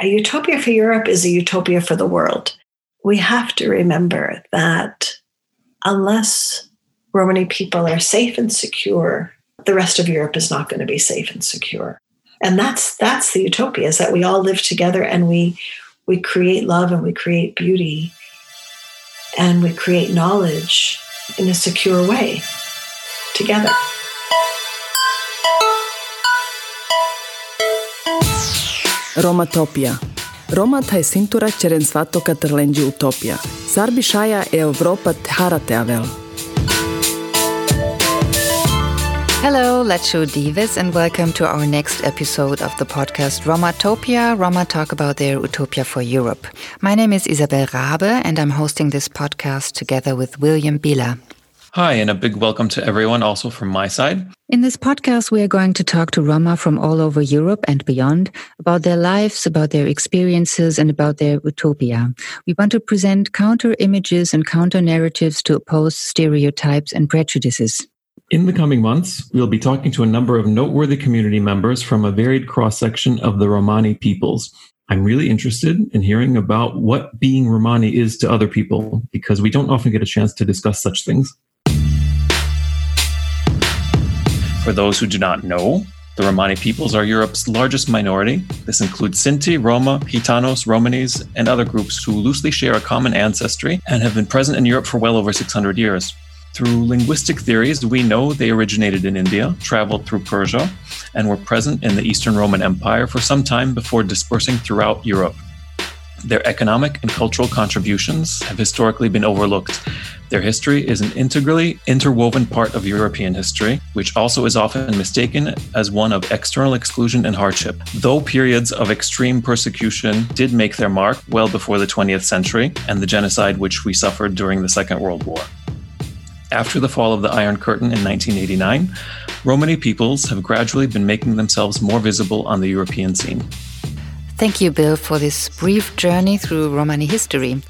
a utopia for Europe is a utopia for the world. We have to remember that unless Romani people are safe and secure, the rest of Europe is not going to be safe and secure. And that's that's the utopia is that we all live together and we we create love and we create beauty and we create knowledge in a secure way together. Romatopia. Roma taj sintura čeren svato katrlenđi utopia. Sarbi šaja e Europa tharate avel. Hello, Lecho Divas, and welcome to our next episode of the podcast Romatopia. Roma talk about their utopia for Europe. My name is Isabel Rabe, and I'm hosting this podcast together with William Bila. Hi, and a big welcome to everyone also from my side. In this podcast, we are going to talk to Roma from all over Europe and beyond about their lives, about their experiences, and about their utopia. We want to present counter images and counter narratives to oppose stereotypes and prejudices. In the coming months, we'll be talking to a number of noteworthy community members from a varied cross section of the Romani peoples. I'm really interested in hearing about what being Romani is to other people because we don't often get a chance to discuss such things. For those who do not know, the Romani peoples are Europe's largest minority. This includes Sinti, Roma, Gitanos, Romanis, and other groups who loosely share a common ancestry and have been present in Europe for well over 600 years. Through linguistic theories, we know they originated in India, traveled through Persia, and were present in the Eastern Roman Empire for some time before dispersing throughout Europe. Their economic and cultural contributions have historically been overlooked. Their history is an integrally interwoven part of European history, which also is often mistaken as one of external exclusion and hardship. Though periods of extreme persecution did make their mark well before the 20th century and the genocide which we suffered during the Second World War. After the fall of the Iron Curtain in 1989, Romani peoples have gradually been making themselves more visible on the European scene. Thank you, Bill, for this brief journey through Romani history.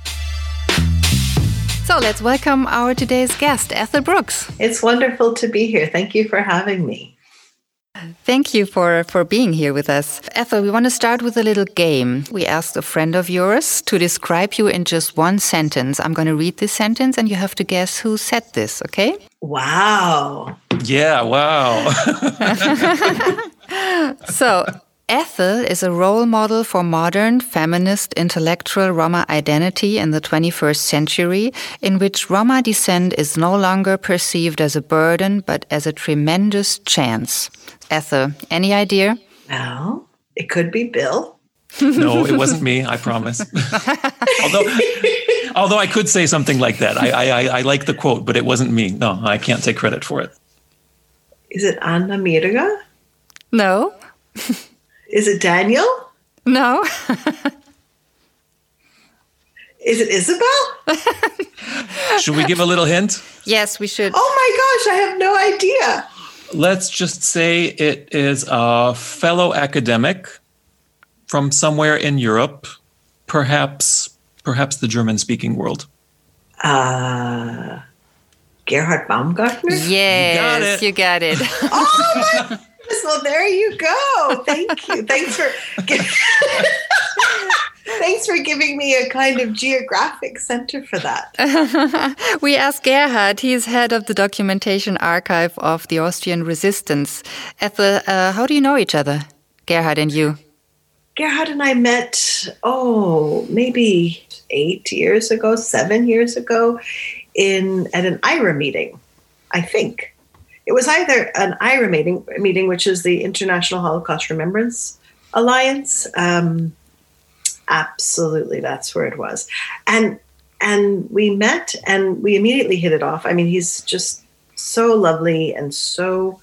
So let's welcome our today's guest, Ethel Brooks. It's wonderful to be here. Thank you for having me. Thank you for, for being here with us. Ethel, we want to start with a little game. We asked a friend of yours to describe you in just one sentence. I'm going to read this sentence and you have to guess who said this, okay? Wow. Yeah, wow. so, Ethel is a role model for modern feminist intellectual Roma identity in the 21st century, in which Roma descent is no longer perceived as a burden but as a tremendous chance. Ethel, any idea? Well, it could be Bill. no, it wasn't me. I promise. although, although I could say something like that. I, I, I like the quote, but it wasn't me. No, I can't take credit for it. Is it Anna Mirga? No. Is it Daniel? No. Is it Isabel? should we give a little hint? Yes, we should. Oh my gosh, I have no idea. Let's just say it is a fellow academic from somewhere in Europe, perhaps perhaps the German speaking world. Uh Gerhard Baumgartner? Yes, you got it. You got it. oh my well, there you go. Thank you. Thanks for thanks for giving me a kind of geographic center for that. we asked Gerhard. He's head of the documentation archive of the Austrian resistance. Ethel, uh, how do you know each other, Gerhard and you? Gerhard and I met, oh, maybe eight years ago, seven years ago, in at an IHRA meeting, I think it was either an IHRA meeting, meeting which is the International Holocaust Remembrance Alliance. Um, absolutely, that's where it was, and and we met and we immediately hit it off. I mean, he's just so lovely and so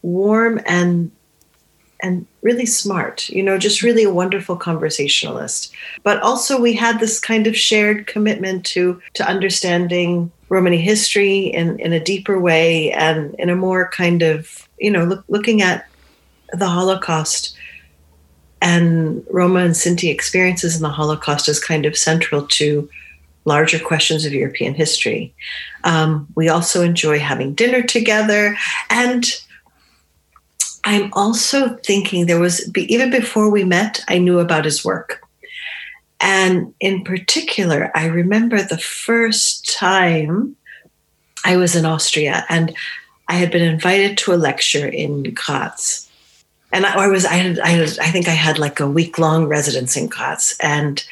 warm and and really smart you know just really a wonderful conversationalist but also we had this kind of shared commitment to to understanding Romani history in, in a deeper way and in a more kind of, you know, look, looking at the Holocaust and Roma and Sinti experiences in the Holocaust as kind of central to larger questions of European history. Um, we also enjoy having dinner together. And I'm also thinking there was, even before we met, I knew about his work. And in particular, I remember the first time I was in Austria and I had been invited to a lecture in Graz. And I, was, I had, I had, I think I had like a week long residence in Graz. And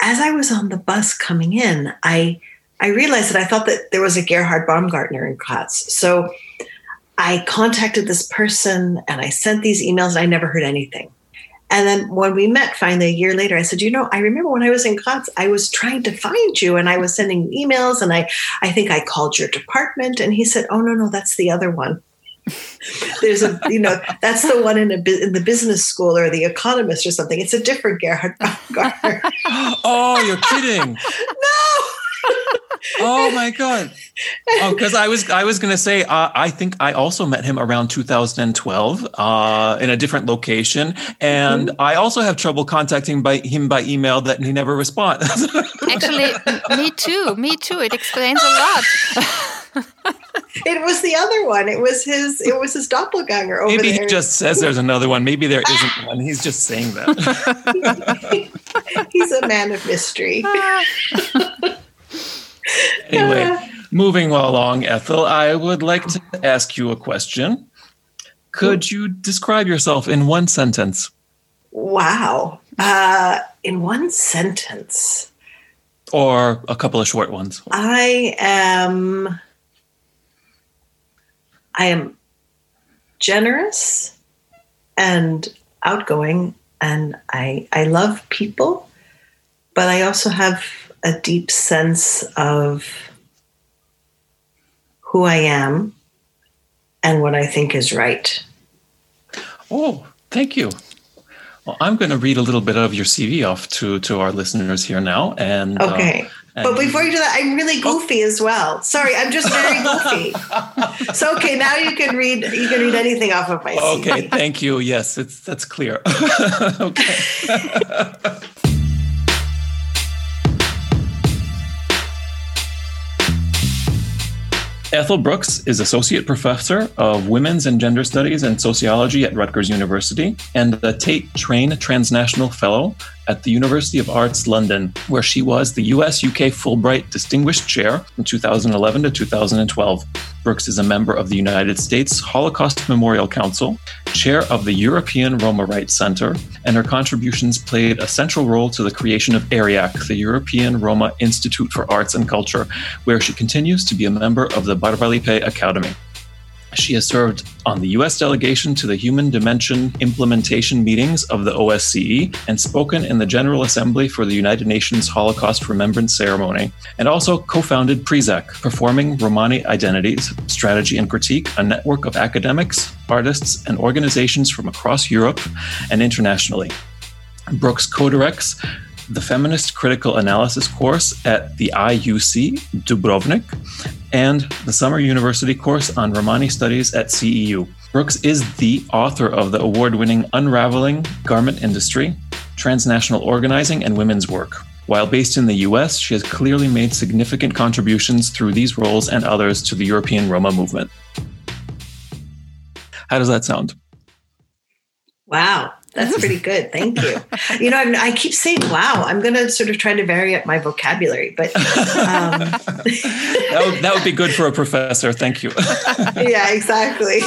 as I was on the bus coming in, I, I realized that I thought that there was a Gerhard Baumgartner in Graz. So I contacted this person and I sent these emails and I never heard anything. And then when we met finally a year later, I said, you know, I remember when I was in Graz, I was trying to find you and I was sending emails and I, I think I called your department. And he said, oh, no, no, that's the other one. There's a, you know, that's the one in, a, in the business school or the economist or something. It's a different Gerhard Baumgartner. oh, you're kidding. no. Oh my god! Oh, because I was I was gonna say uh, I think I also met him around 2012 uh, in a different location, and mm-hmm. I also have trouble contacting by him by email that he never responds. Actually, me too. Me too. It explains a lot. it was the other one. It was his. It was his doppelganger. Over Maybe there. he just says there's another one. Maybe there isn't one. He's just saying that. He's a man of mystery anyway, moving along, Ethel, I would like to ask you a question. Could you describe yourself in one sentence? Wow. Uh, in one sentence. Or a couple of short ones. I am I am generous and outgoing and I I love people, but I also have a deep sense of who I am and what I think is right. Oh, thank you. Well, I'm going to read a little bit of your CV off to to our listeners here now. And uh, okay. Uh, and but before you do that, I'm really oh. goofy oh. as well. Sorry, I'm just very goofy. so okay, now you can read. You can read anything off of my. CV. Okay, thank you. Yes, it's that's clear. okay. Ethel Brooks is Associate Professor of Women's and Gender Studies and Sociology at Rutgers University and the Tate TrAIN Transnational Fellow at the University of Arts London, where she was the US UK Fulbright Distinguished Chair from 2011 to 2012. Brooks is a member of the United States Holocaust Memorial Council, chair of the European Roma Rights Center, and her contributions played a central role to the creation of ERIAC, the European Roma Institute for Arts and Culture, where she continues to be a member of the Barba Academy. She has served on the U.S. delegation to the Human Dimension implementation meetings of the OSCE and spoken in the General Assembly for the United Nations Holocaust Remembrance Ceremony, and also co founded PRISAC, Performing Romani Identities, Strategy and Critique, a network of academics, artists, and organizations from across Europe and internationally. Brooks co directs the Feminist Critical Analysis course at the IUC Dubrovnik and the Summer University course on Romani Studies at CEU. Brooks is the author of the award winning Unraveling Garment Industry, Transnational Organizing, and Women's Work. While based in the US, she has clearly made significant contributions through these roles and others to the European Roma movement. How does that sound? Wow. That's pretty good. Thank you. You know, I, I keep saying "wow." I'm going to sort of try to vary up my vocabulary, but um, that, would, that would be good for a professor. Thank you. yeah, exactly.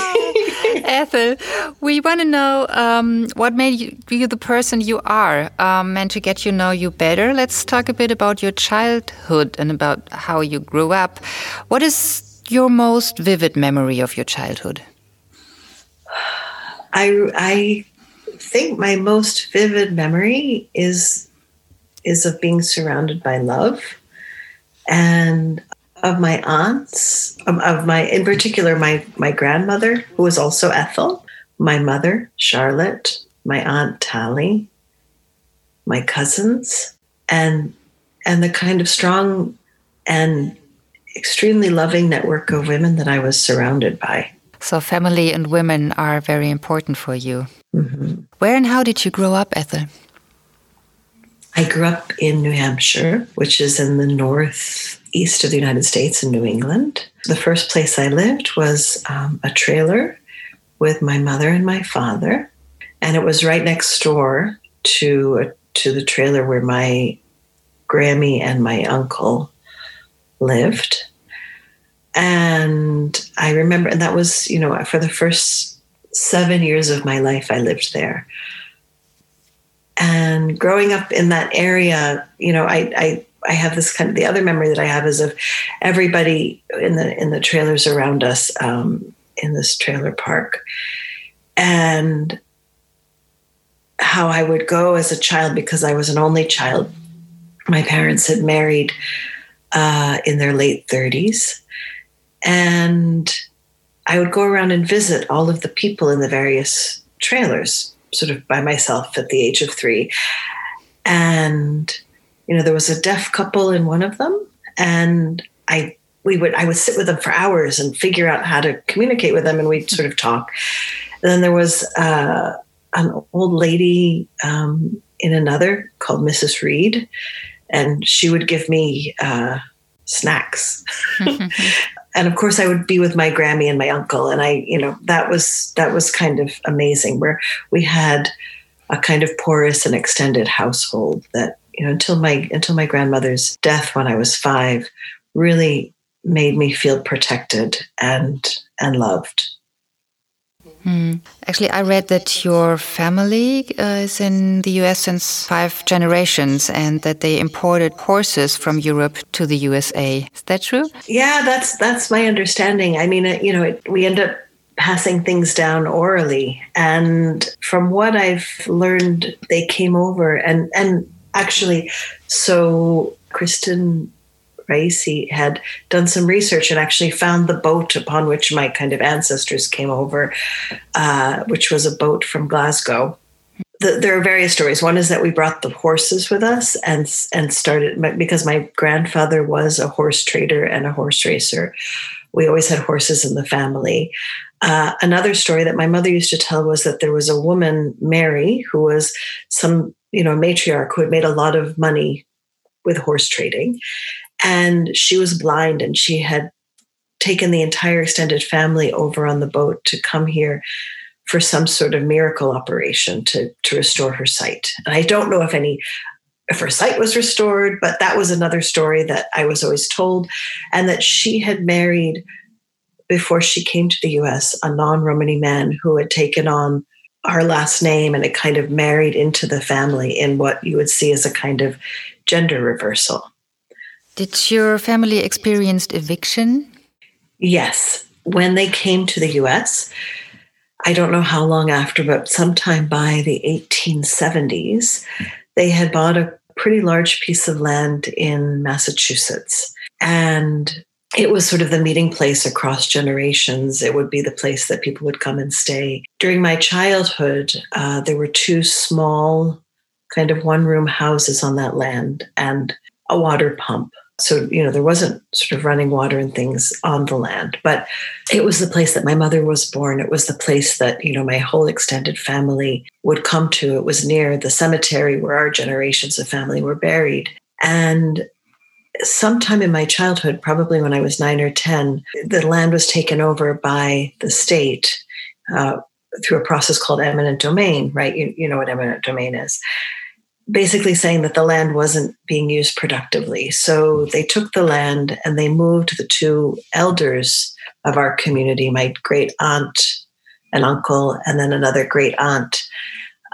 Ethel, we want to know um, what made you, you, the person you are, um, and to get you know you better. Let's talk a bit about your childhood and about how you grew up. What is your most vivid memory of your childhood? I I think my most vivid memory is is of being surrounded by love and of my aunts of, of my in particular my my grandmother who was also ethel my mother charlotte my aunt tally my cousins and and the kind of strong and extremely loving network of women that i was surrounded by. So family and women are very important for you Mm-hmm. Where and how did you grow up, Ethel? I grew up in New Hampshire, which is in the northeast of the United States in New England. The first place I lived was um, a trailer with my mother and my father, and it was right next door to to the trailer where my Grammy and my uncle lived. And I remember, and that was, you know, for the first seven years of my life, I lived there. And growing up in that area, you know, I, I I have this kind of the other memory that I have is of everybody in the in the trailers around us um, in this trailer park, and how I would go as a child because I was an only child. My parents had married uh, in their late thirties, and I would go around and visit all of the people in the various trailers, sort of by myself at the age of three, and you know, there was a deaf couple in one of them, and I we would I would sit with them for hours and figure out how to communicate with them, and we'd sort of talk. And then there was uh, an old lady um, in another called Mrs. Reed, and she would give me uh, snacks. and of course, I would be with my Grammy and my uncle, and I, you know, that was that was kind of amazing. Where we had a kind of porous and extended household that you know, until my until my grandmother's death when I was five, really made me feel protected and and loved. Hmm. Actually, I read that your family uh, is in the US since five generations and that they imported horses from Europe to the USA. Is that true? Yeah, that's that's my understanding. I mean, you know, it, we end up passing things down orally, and from what I've learned, they came over and and actually, so Kristen Racy had done some research and actually found the boat upon which my kind of ancestors came over, uh, which was a boat from Glasgow. The, there are various stories. One is that we brought the horses with us and and started because my grandfather was a horse trader and a horse racer. We always had horses in the family. Uh, another story that my mother used to tell was that there was a woman, Mary, who was some you know, matriarch who had made a lot of money with horse trading. And she was blind and she had taken the entire extended family over on the boat to come here for some sort of miracle operation to, to restore her sight. And I don't know if any if her sight was restored, but that was another story that I was always told. And that she had married before she came to the US a non-Romani man who had taken on our last name and it kind of married into the family in what you would see as a kind of gender reversal. Did your family experience eviction? Yes. When they came to the US, I don't know how long after, but sometime by the 1870s, they had bought a pretty large piece of land in Massachusetts. And it was sort of the meeting place across generations. It would be the place that people would come and stay. During my childhood, uh, there were two small, kind of one room houses on that land and a water pump. So, you know, there wasn't sort of running water and things on the land, but it was the place that my mother was born. It was the place that, you know, my whole extended family would come to. It was near the cemetery where our generations of family were buried. And sometime in my childhood, probably when I was nine or 10, the land was taken over by the state uh, through a process called eminent domain, right? You, you know what eminent domain is. Basically, saying that the land wasn't being used productively. So they took the land and they moved the two elders of our community, my great aunt and uncle, and then another great aunt,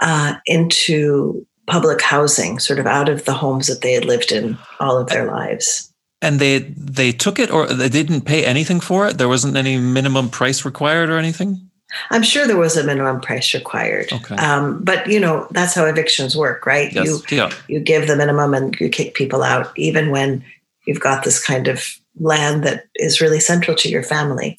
uh, into public housing, sort of out of the homes that they had lived in all of their lives. And they they took it, or they didn't pay anything for it. There wasn't any minimum price required or anything. I'm sure there was a minimum price required. Okay. Um, but you know that's how evictions work, right? Yes. You yeah. you give the minimum and you kick people out, even when you've got this kind of land that is really central to your family.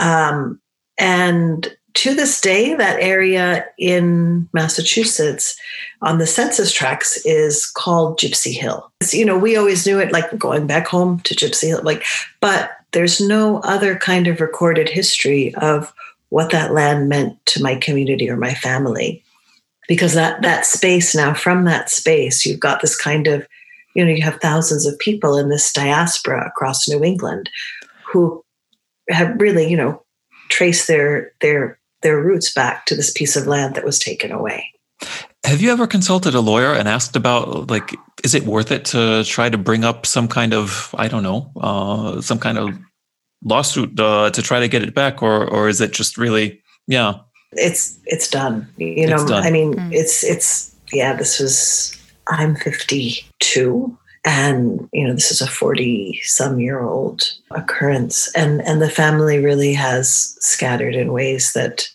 Um, and to this day, that area in Massachusetts on the census tracts is called Gypsy Hill. It's, you know, we always knew it like going back home to Gypsy Hill, like, but there's no other kind of recorded history of what that land meant to my community or my family. Because that that space now, from that space, you've got this kind of, you know, you have thousands of people in this diaspora across New England who have really, you know, traced their their their roots back to this piece of land that was taken away. Have you ever consulted a lawyer and asked about like, is it worth it to try to bring up some kind of, I don't know, uh, some kind of lawsuit uh, to try to get it back, or or is it just really, yeah? It's it's done. You know, done. I mean, mm. it's it's yeah. This was I'm 52 and you know this is a 40 some year old occurrence and and the family really has scattered in ways that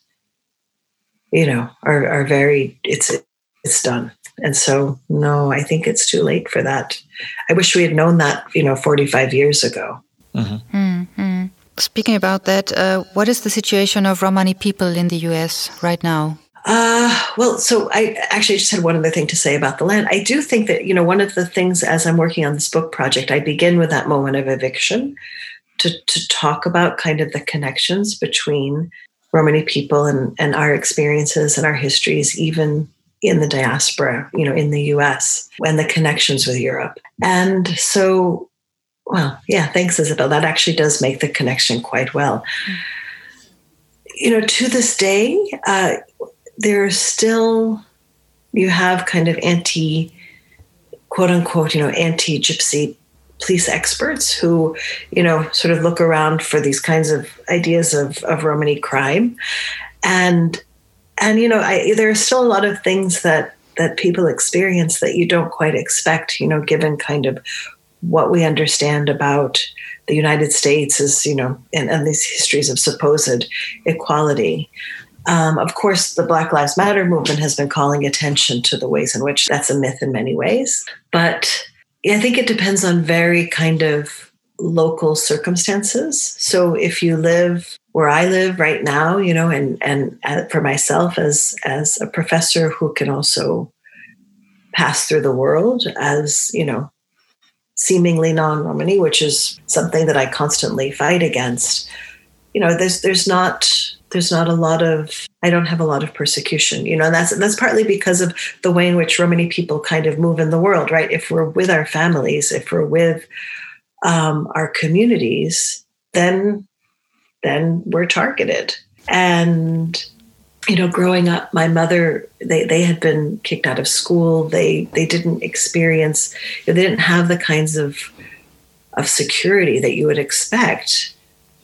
you know are are very it's it's done and so no i think it's too late for that i wish we had known that you know 45 years ago mm-hmm. Speaking about that uh, what is the situation of romani people in the us right now uh, well, so I actually just had one other thing to say about the land. I do think that, you know, one of the things as I'm working on this book project, I begin with that moment of eviction to, to talk about kind of the connections between Romani people and, and our experiences and our histories, even in the diaspora, you know, in the US, and the connections with Europe. And so, well, yeah, thanks, Isabel. That actually does make the connection quite well. You know, to this day, uh, there's still you have kind of anti quote unquote you know anti gypsy police experts who you know sort of look around for these kinds of ideas of of romani crime and and you know I, there are still a lot of things that that people experience that you don't quite expect you know given kind of what we understand about the united states is you know and, and these histories of supposed equality um, of course, the Black Lives Matter movement has been calling attention to the ways in which that's a myth in many ways. But I think it depends on very kind of local circumstances. So if you live where I live right now, you know, and and for myself as as a professor who can also pass through the world as you know seemingly non-Romani, which is something that I constantly fight against. You know, there's there's not there's not a lot of I don't have a lot of persecution, you know, and that's that's partly because of the way in which Romani people kind of move in the world, right? If we're with our families, if we're with um, our communities, then then we're targeted. And you know, growing up, my mother they they had been kicked out of school. They they didn't experience, they didn't have the kinds of of security that you would expect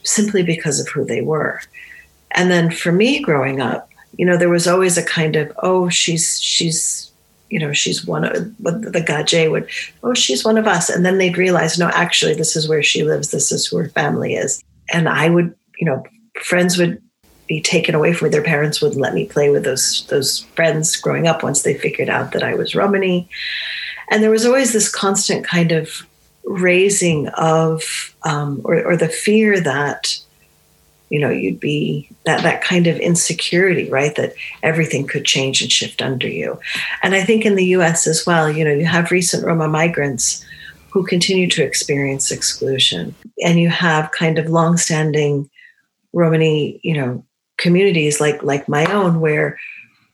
simply because of who they were. And then for me growing up, you know, there was always a kind of, oh, she's, she's, you know, she's one of the Gaje would, oh, she's one of us. And then they'd realize, no, actually, this is where she lives. This is who her family is. And I would, you know, friends would be taken away from me. Their parents wouldn't let me play with those those friends growing up once they figured out that I was Romani. And there was always this constant kind of raising of, um, or, or the fear that you know you'd be that that kind of insecurity right that everything could change and shift under you and i think in the us as well you know you have recent roma migrants who continue to experience exclusion and you have kind of long-standing romani you know communities like like my own where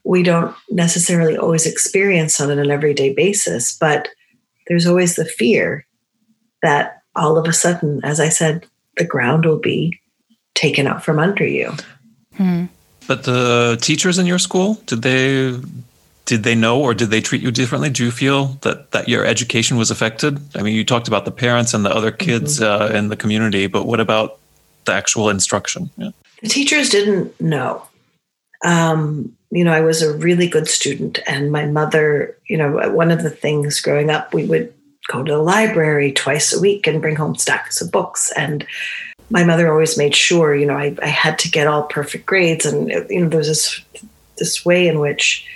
we don't necessarily always experience on an everyday basis but there's always the fear that all of a sudden as i said the ground will be taken out from under you. Hmm. But the teachers in your school, did they did they know or did they treat you differently? Do you feel that that your education was affected? I mean, you talked about the parents and the other kids mm-hmm. uh, in the community, but what about the actual instruction? Yeah. The teachers didn't know. Um, you know, I was a really good student, and my mother, you know, one of the things growing up, we would go to the library twice a week and bring home stacks of books and my mother always made sure, you know, I, I had to get all perfect grades. And, you know, there was this, this way in which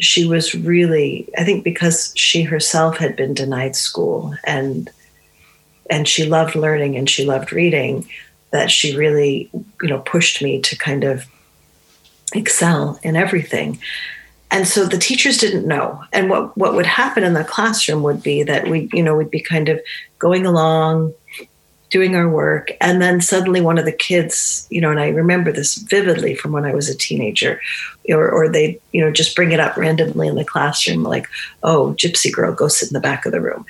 she was really, I think because she herself had been denied school and, and she loved learning and she loved reading, that she really, you know, pushed me to kind of excel in everything. And so the teachers didn't know. And what, what would happen in the classroom would be that we, you know, we'd be kind of going along, doing our work and then suddenly one of the kids you know and i remember this vividly from when i was a teenager or, or they you know just bring it up randomly in the classroom like oh gypsy girl go sit in the back of the room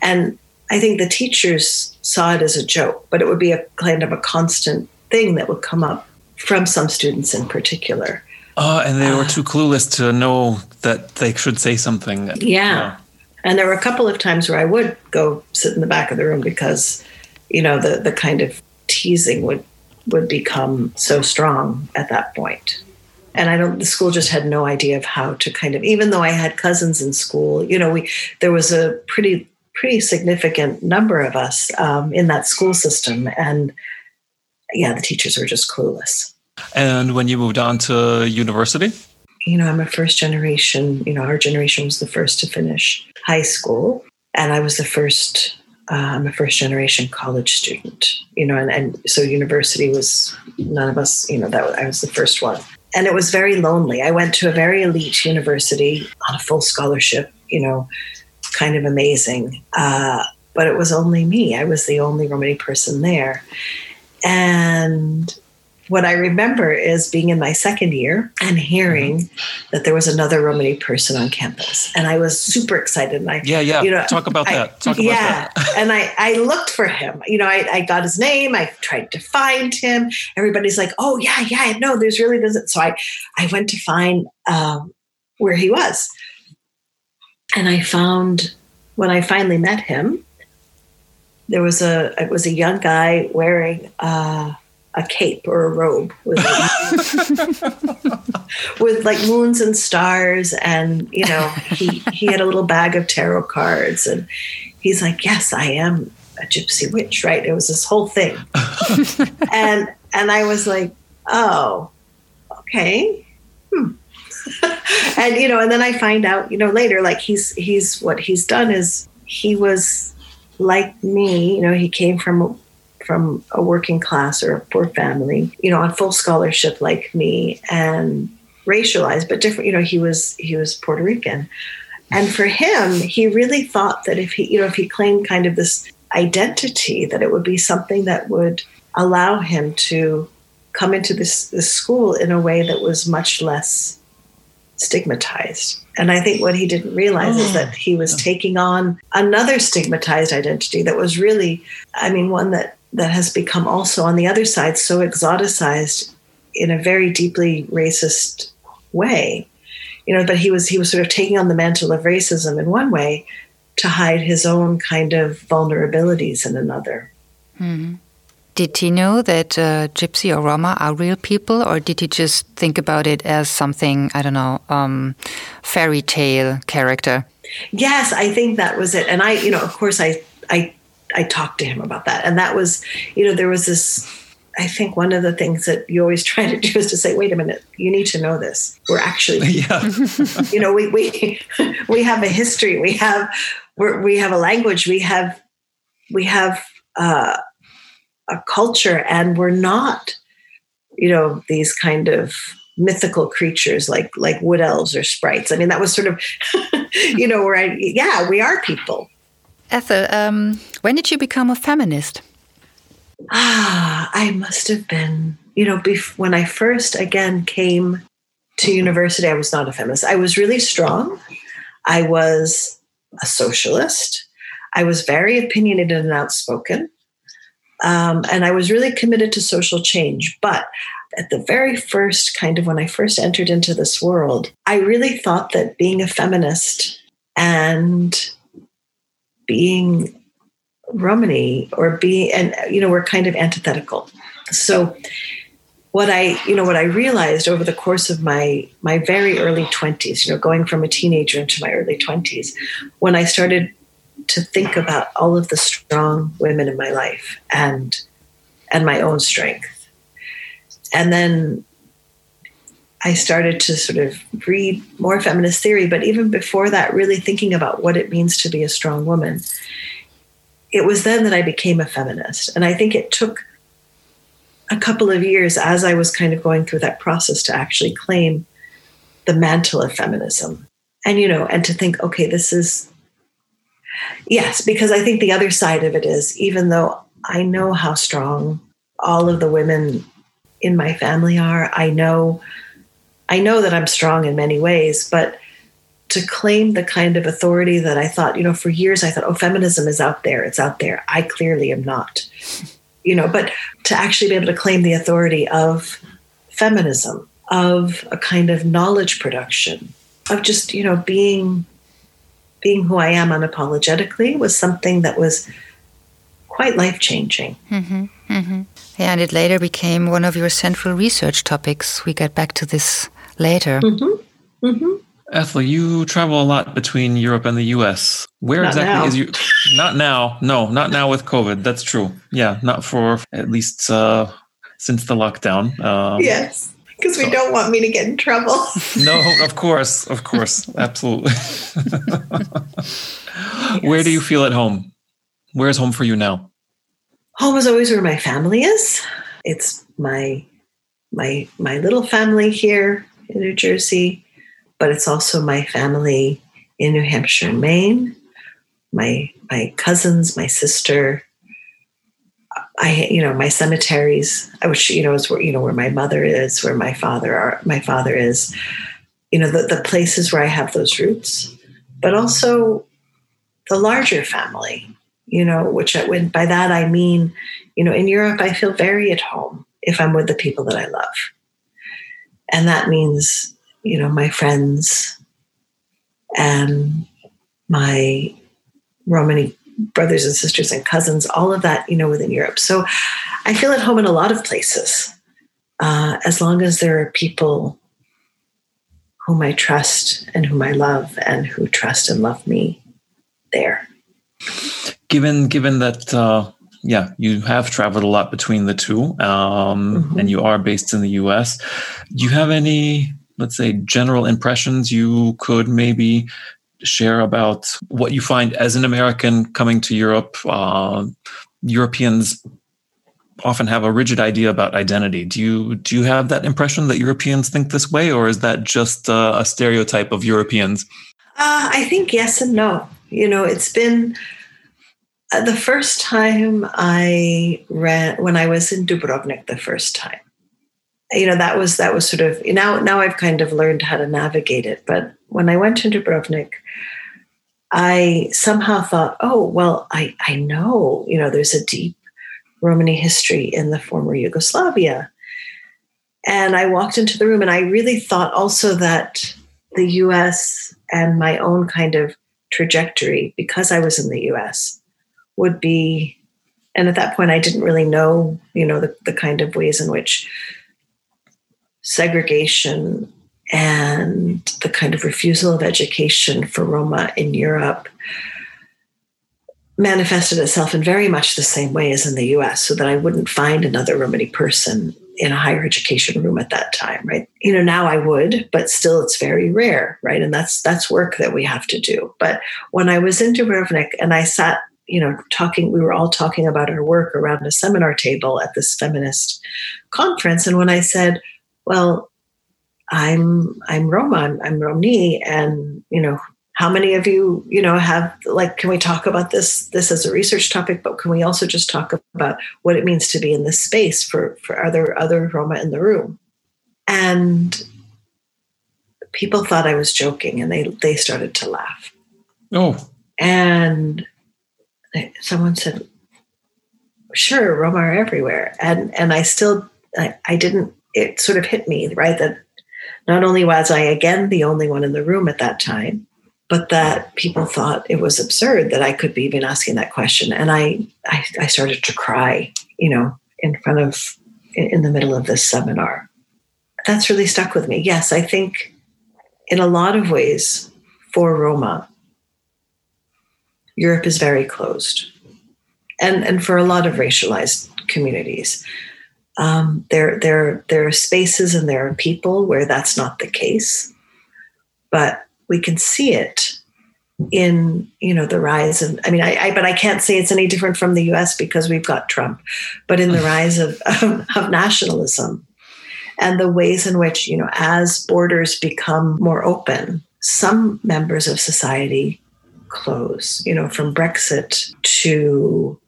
and i think the teachers saw it as a joke but it would be a kind of a constant thing that would come up from some students in particular. Oh, and they were uh, too clueless to know that they should say something. Yeah. And there were a couple of times where I would go sit in the back of the room because, you know, the, the kind of teasing would would become so strong at that point. And I don't the school just had no idea of how to kind of even though I had cousins in school, you know, we there was a pretty pretty significant number of us um, in that school system and yeah, the teachers were just clueless. And when you moved on to university? You know, I'm a first generation, you know, our generation was the first to finish high school. And I was the first, uh, I'm a first generation college student, you know, and, and so university was none of us, you know, that I was the first one. And it was very lonely. I went to a very elite university on a full scholarship, you know, kind of amazing. Uh, but it was only me. I was the only Romani person there. And what I remember is being in my second year and hearing mm-hmm. that there was another Romani person on campus, and I was super excited. And I, yeah, yeah, you know, talk about I, that. Talk about yeah, that. and I, I looked for him. You know, I, I got his name. I tried to find him. Everybody's like, "Oh yeah, yeah, no, there's really doesn't." So I, I went to find um, where he was, and I found when I finally met him, there was a it was a young guy wearing. Uh, a cape or a robe with like, with like moons and stars and you know he he had a little bag of tarot cards and he's like yes i am a gypsy witch right it was this whole thing and and i was like oh okay hmm. and you know and then i find out you know later like he's he's what he's done is he was like me you know he came from from a working class or a poor family, you know, on full scholarship like me and racialized, but different, you know, he was he was Puerto Rican. And for him, he really thought that if he, you know, if he claimed kind of this identity, that it would be something that would allow him to come into this, this school in a way that was much less stigmatized. And I think what he didn't realize oh. is that he was taking on another stigmatized identity that was really, I mean, one that that has become also on the other side so exoticized in a very deeply racist way you know but he was he was sort of taking on the mantle of racism in one way to hide his own kind of vulnerabilities in another mm-hmm. Did he know that uh, gypsy or roma are real people or did he just think about it as something i don't know um, fairy tale character yes i think that was it and i you know of course i i I talked to him about that. And that was, you know, there was this I think one of the things that you always try to do is to say, wait a minute, you need to know this. We're actually, yeah. you know, we, we, we have a history, we have, we have a language, we have, we have uh, a culture and we're not, you know, these kind of mythical creatures like, like wood elves or sprites. I mean, that was sort of, you know, where I, yeah, we are people. Ethel, um, when did you become a feminist? Ah, I must have been, you know, when I first again came to university, I was not a feminist. I was really strong. I was a socialist. I was very opinionated and outspoken. Um, and I was really committed to social change. But at the very first, kind of when I first entered into this world, I really thought that being a feminist and being Romani or being, and you know, we're kind of antithetical. So, what I, you know, what I realized over the course of my my very early twenties, you know, going from a teenager into my early twenties, when I started to think about all of the strong women in my life and and my own strength, and then I started to sort of read more feminist theory, but even before that, really thinking about what it means to be a strong woman. It was then that I became a feminist. And I think it took a couple of years as I was kind of going through that process to actually claim the mantle of feminism. And, you know, and to think, okay, this is, yes, because I think the other side of it is even though I know how strong all of the women in my family are, I know I know that I'm strong in many ways, but to claim the kind of authority that I thought, you know, for years I thought, oh, feminism is out there, it's out there. I clearly am not, you know, but to actually be able to claim the authority of feminism, of a kind of knowledge production, of just, you know, being being who I am unapologetically was something that was quite life changing. Mm-hmm, mm-hmm. Yeah, and it later became one of your central research topics. We get back to this later. Mm-hmm. Mm-hmm. Ethel, you travel a lot between Europe and the US. Where Not exactly now. is you? Not now. No, not now with COVID. That's true. Yeah, not for at least uh, since the lockdown. Um, Yes, because we So- don't want me to get in trouble. No, of course, of course, absolutely. Where do you feel at home? Where's home for you now? Home is always where my family is. It's my my my little family here in New Jersey, but it's also my family in New Hampshire and Maine. My my cousins, my sister. I you know my cemeteries. Uh, I wish you know is where you know where my mother is, where my father are. My father is. You know the the places where I have those roots, but also the larger family you know, which I, when by that I mean, you know, in Europe, I feel very at home if I'm with the people that I love. And that means, you know, my friends and my Romani brothers and sisters and cousins, all of that, you know, within Europe. So I feel at home in a lot of places, uh, as long as there are people whom I trust and whom I love and who trust and love me there. Given given that uh, yeah, you have traveled a lot between the two, um, Mhm. and you are based in the U.S. Do you have any, let's say, general impressions you could maybe share about what you find as an American coming to Europe? Uh, Europeans often have a rigid idea about identity. Do you do you have that impression that Europeans think this way, or is that just uh, a stereotype of Europeans? Uh, I think yes and no. You know, it's been uh, the first time I ran when I was in Dubrovnik the first time. You know, that was that was sort of now now I've kind of learned how to navigate it. But when I went to Dubrovnik, I somehow thought, oh well, I I know you know there's a deep Romani history in the former Yugoslavia. And I walked into the room and I really thought also that the US and my own kind of trajectory, because I was in the US, would be, and at that point I didn't really know, you know, the, the kind of ways in which segregation and the kind of refusal of education for Roma in Europe manifested itself in very much the same way as in the US, so that I wouldn't find another Romani person in a higher education room at that time, right? You know, now I would, but still it's very rare, right? And that's that's work that we have to do. But when I was in Dubrovnik and I sat, you know, talking, we were all talking about our work around a seminar table at this feminist conference. And when I said, well, I'm I'm Roma, I'm, I'm Romni, and you know, how many of you you know have like can we talk about this this as a research topic but can we also just talk about what it means to be in this space for for other other roma in the room? And people thought i was joking and they they started to laugh. Oh, and someone said sure roma are everywhere. And and i still I, I didn't it sort of hit me right that not only was i again the only one in the room at that time but that people thought it was absurd that I could be even asking that question. And I, I, I started to cry, you know, in front of, in the middle of this seminar. That's really stuck with me. Yes, I think in a lot of ways for Roma, Europe is very closed. And, and for a lot of racialized communities, um, there, there, there are spaces and there are people where that's not the case. But we can see it in you know the rise of i mean I, I but i can't say it's any different from the us because we've got trump but in the rise of, of, of nationalism and the ways in which you know as borders become more open some members of society close you know from brexit to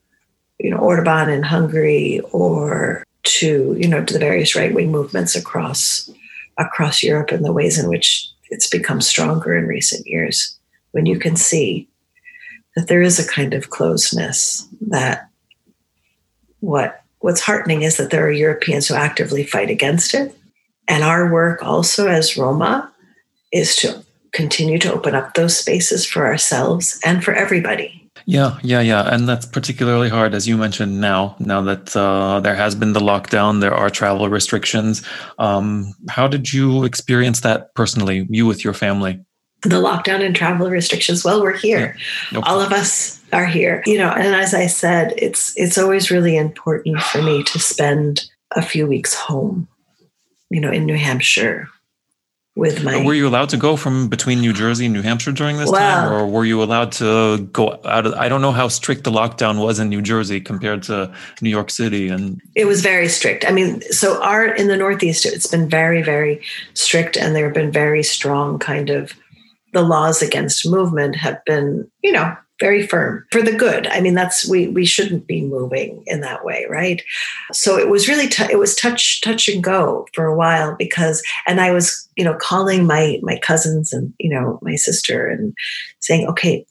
you know orban in hungary or to you know to the various right-wing movements across across europe and the ways in which it's become stronger in recent years when you can see that there is a kind of closeness that what what's heartening is that there are Europeans who actively fight against it And our work also as Roma is to continue to open up those spaces for ourselves and for everybody. Yeah, yeah, yeah. And that's particularly hard, as you mentioned now, now that uh, there has been the lockdown, there are travel restrictions. Um, how did you experience that personally, you with your family? The lockdown and travel restrictions. Well, we're here. Yeah. All of us are here. You know, and as I said, it's it's always really important for me to spend a few weeks home, you know, in New Hampshire with my. Were you allowed to go from between New Jersey and New Hampshire during this well, time, or were you allowed to go out of? I don't know how strict the lockdown was in New Jersey compared to New York City, and it was very strict. I mean, so our in the Northeast, it's been very, very strict, and there have been very strong kind of the laws against movement have been, you know, very firm for the good. I mean, that's we we shouldn't be moving in that way, right? So it was really t- it was touch touch and go for a while because, and I was you know calling my my cousins and you know my sister and saying, okay,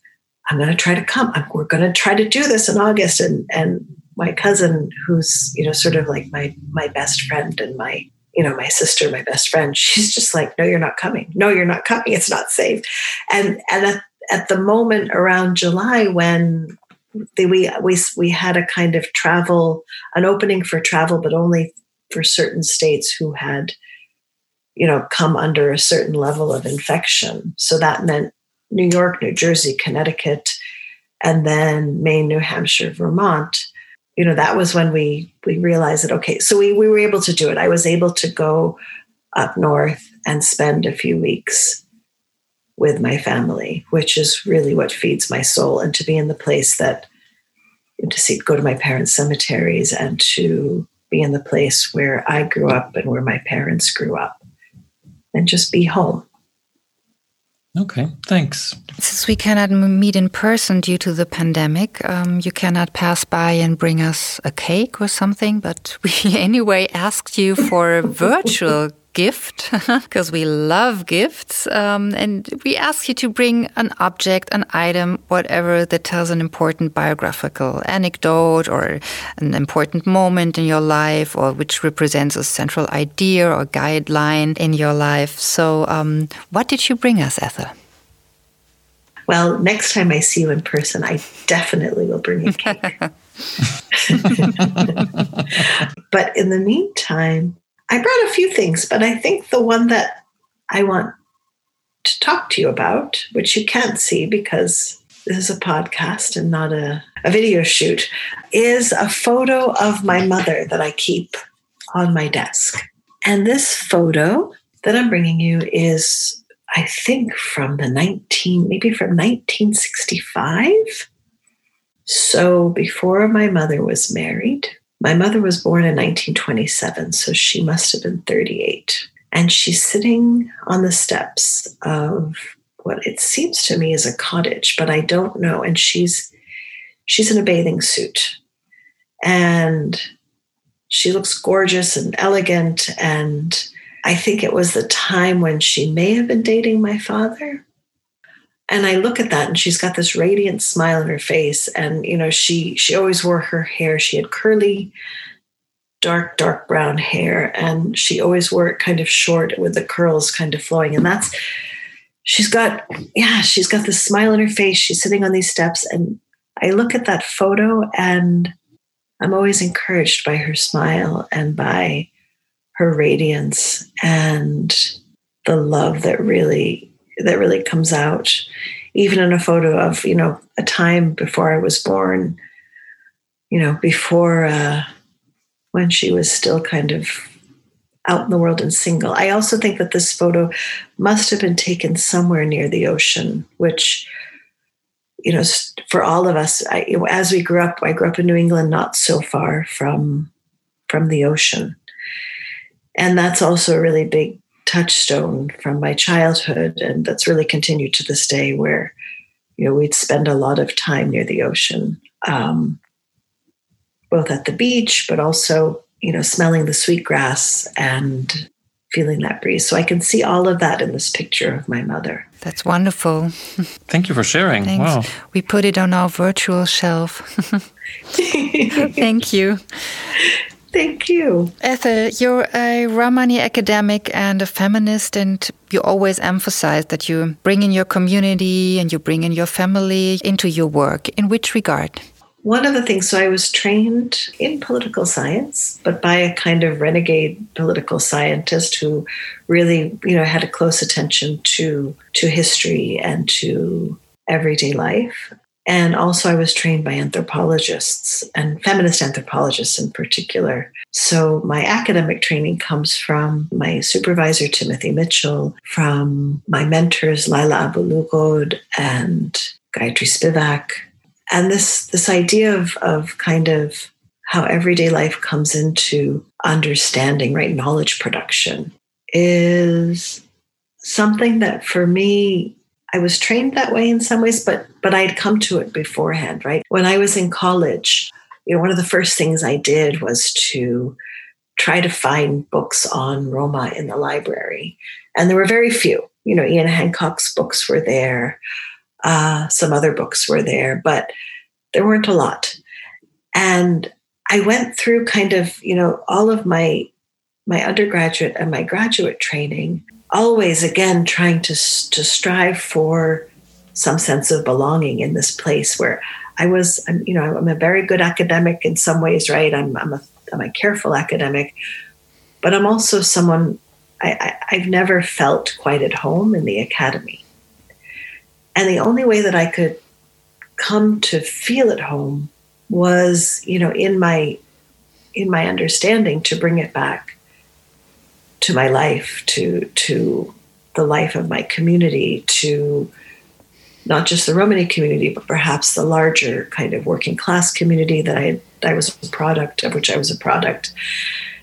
I'm going to try to come. I'm, we're going to try to do this in August, and and my cousin, who's you know sort of like my my best friend and my you know my sister my best friend she's just like no you're not coming no you're not coming it's not safe and and at the moment around July when the, we we we had a kind of travel an opening for travel, but only for certain states who had you know come under a certain level of infection. So that meant New York, New Jersey, Connecticut, and then Maine, New Hampshire, Vermont. You know that was when we we realized that okay, so we we were able to do it. I was able to go up north and spend a few weeks with my family, which is really what feeds my soul, and to be in the place that to see go to my parents' cemeteries and to be in the place where I grew up and where my parents grew up, and just be home. Okay, thanks. Since we cannot meet in person due to the pandemic, um, you cannot pass by and bring us a cake or something, but we anyway asked you for a virtual gift because we love gifts. Um, and we ask you to bring an object, an item, whatever that tells an important biographical anecdote or an important moment in your life or which represents a central idea or guideline in your life. So, um, what did you bring us, Ethel? Well, next time I see you in person, I definitely will bring you cake. but in the meantime, I brought a few things, but I think the one that I want to talk to you about, which you can't see because this is a podcast and not a, a video shoot, is a photo of my mother that I keep on my desk. And this photo that I'm bringing you is, I think, from the 19, maybe from 1965. So before my mother was married, my mother was born in 1927, so she must have been 38. And she's sitting on the steps of what it seems to me is a cottage, but I don't know. And she's she's in a bathing suit. And she looks gorgeous and elegant. And I think it was the time when she may have been dating my father and I look at that and she's got this radiant smile on her face. And you know she she always wore her hair. She had curly dark dark brown hair. And she always wore it kind of short with the curls kind of flowing. And that's she's got yeah she's got this smile on her face. She's sitting on these steps. And I look at that photo and I'm always encouraged by her smile and by her radiance and the love that really that really comes out. Even in a photo of you know a time before i was born you know before uh, when she was still kind of out in the world and single. I also think that this photo must have been taken somewhere near the ocean which you know for all of us I, as we grew up i grew up in new england not so far from from the ocean. And that's also a really big touchstone from my childhood, and that's really continued to this day. Where you know we'd spend a lot of time near the ocean, um, both at the beach, but also you know smelling the sweet grass and feeling that breeze. So I can see all of that in this picture of my mother. That's wonderful. Thank you for sharing. Thanks. Wow. We put it on our virtual shelf. Thank you. Thank you. Ethel, you're a Romani academic and a feminist, and you always emphasize that you bring in your community and you bring in your family into your work. In which regard? One of the things, so I was trained in political science, but by a kind of renegade political scientist who really, you know, had a close attention to to history and to everyday life. And also, I was trained by anthropologists and feminist anthropologists in particular. So, my academic training comes from my supervisor, Timothy Mitchell, from my mentors, Laila Abu-Lughod and Gayatri Spivak. And this, this idea of, of kind of how everyday life comes into understanding, right? Knowledge production is something that for me I was trained that way in some ways, but but I had come to it beforehand, right? When I was in college, you know, one of the first things I did was to try to find books on Roma in the library, and there were very few. You know, Ian Hancock's books were there, uh, some other books were there, but there weren't a lot. And I went through kind of, you know, all of my my undergraduate and my graduate training always again trying to to strive for some sense of belonging in this place where I was, I'm, you know, I'm a very good academic in some ways, right? I'm, I'm a, I'm a careful academic, but I'm also someone I, I, I've never felt quite at home in the academy. And the only way that I could come to feel at home was, you know, in my in my understanding to bring it back to my life, to to the life of my community, to not just the Romani community, but perhaps the larger kind of working class community that I I was a product of which I was a product.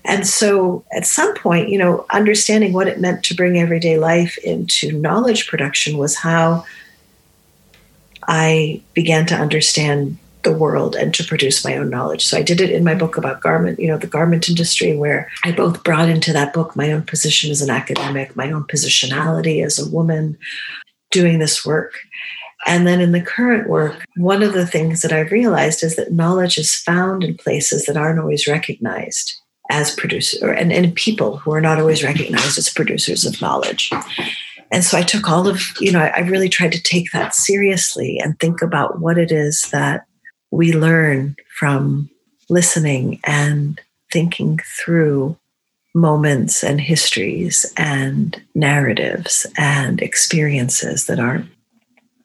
And so at some point, you know, understanding what it meant to bring everyday life into knowledge production was how I began to understand the world and to produce my own knowledge. So I did it in my book about garment, you know, the garment industry, where I both brought into that book my own position as an academic, my own positionality as a woman doing this work. And then in the current work, one of the things that I've realized is that knowledge is found in places that aren't always recognized as producers and, and people who are not always recognized as producers of knowledge. And so I took all of, you know, I really tried to take that seriously and think about what it is that we learn from listening and thinking through moments and histories and narratives and experiences that aren't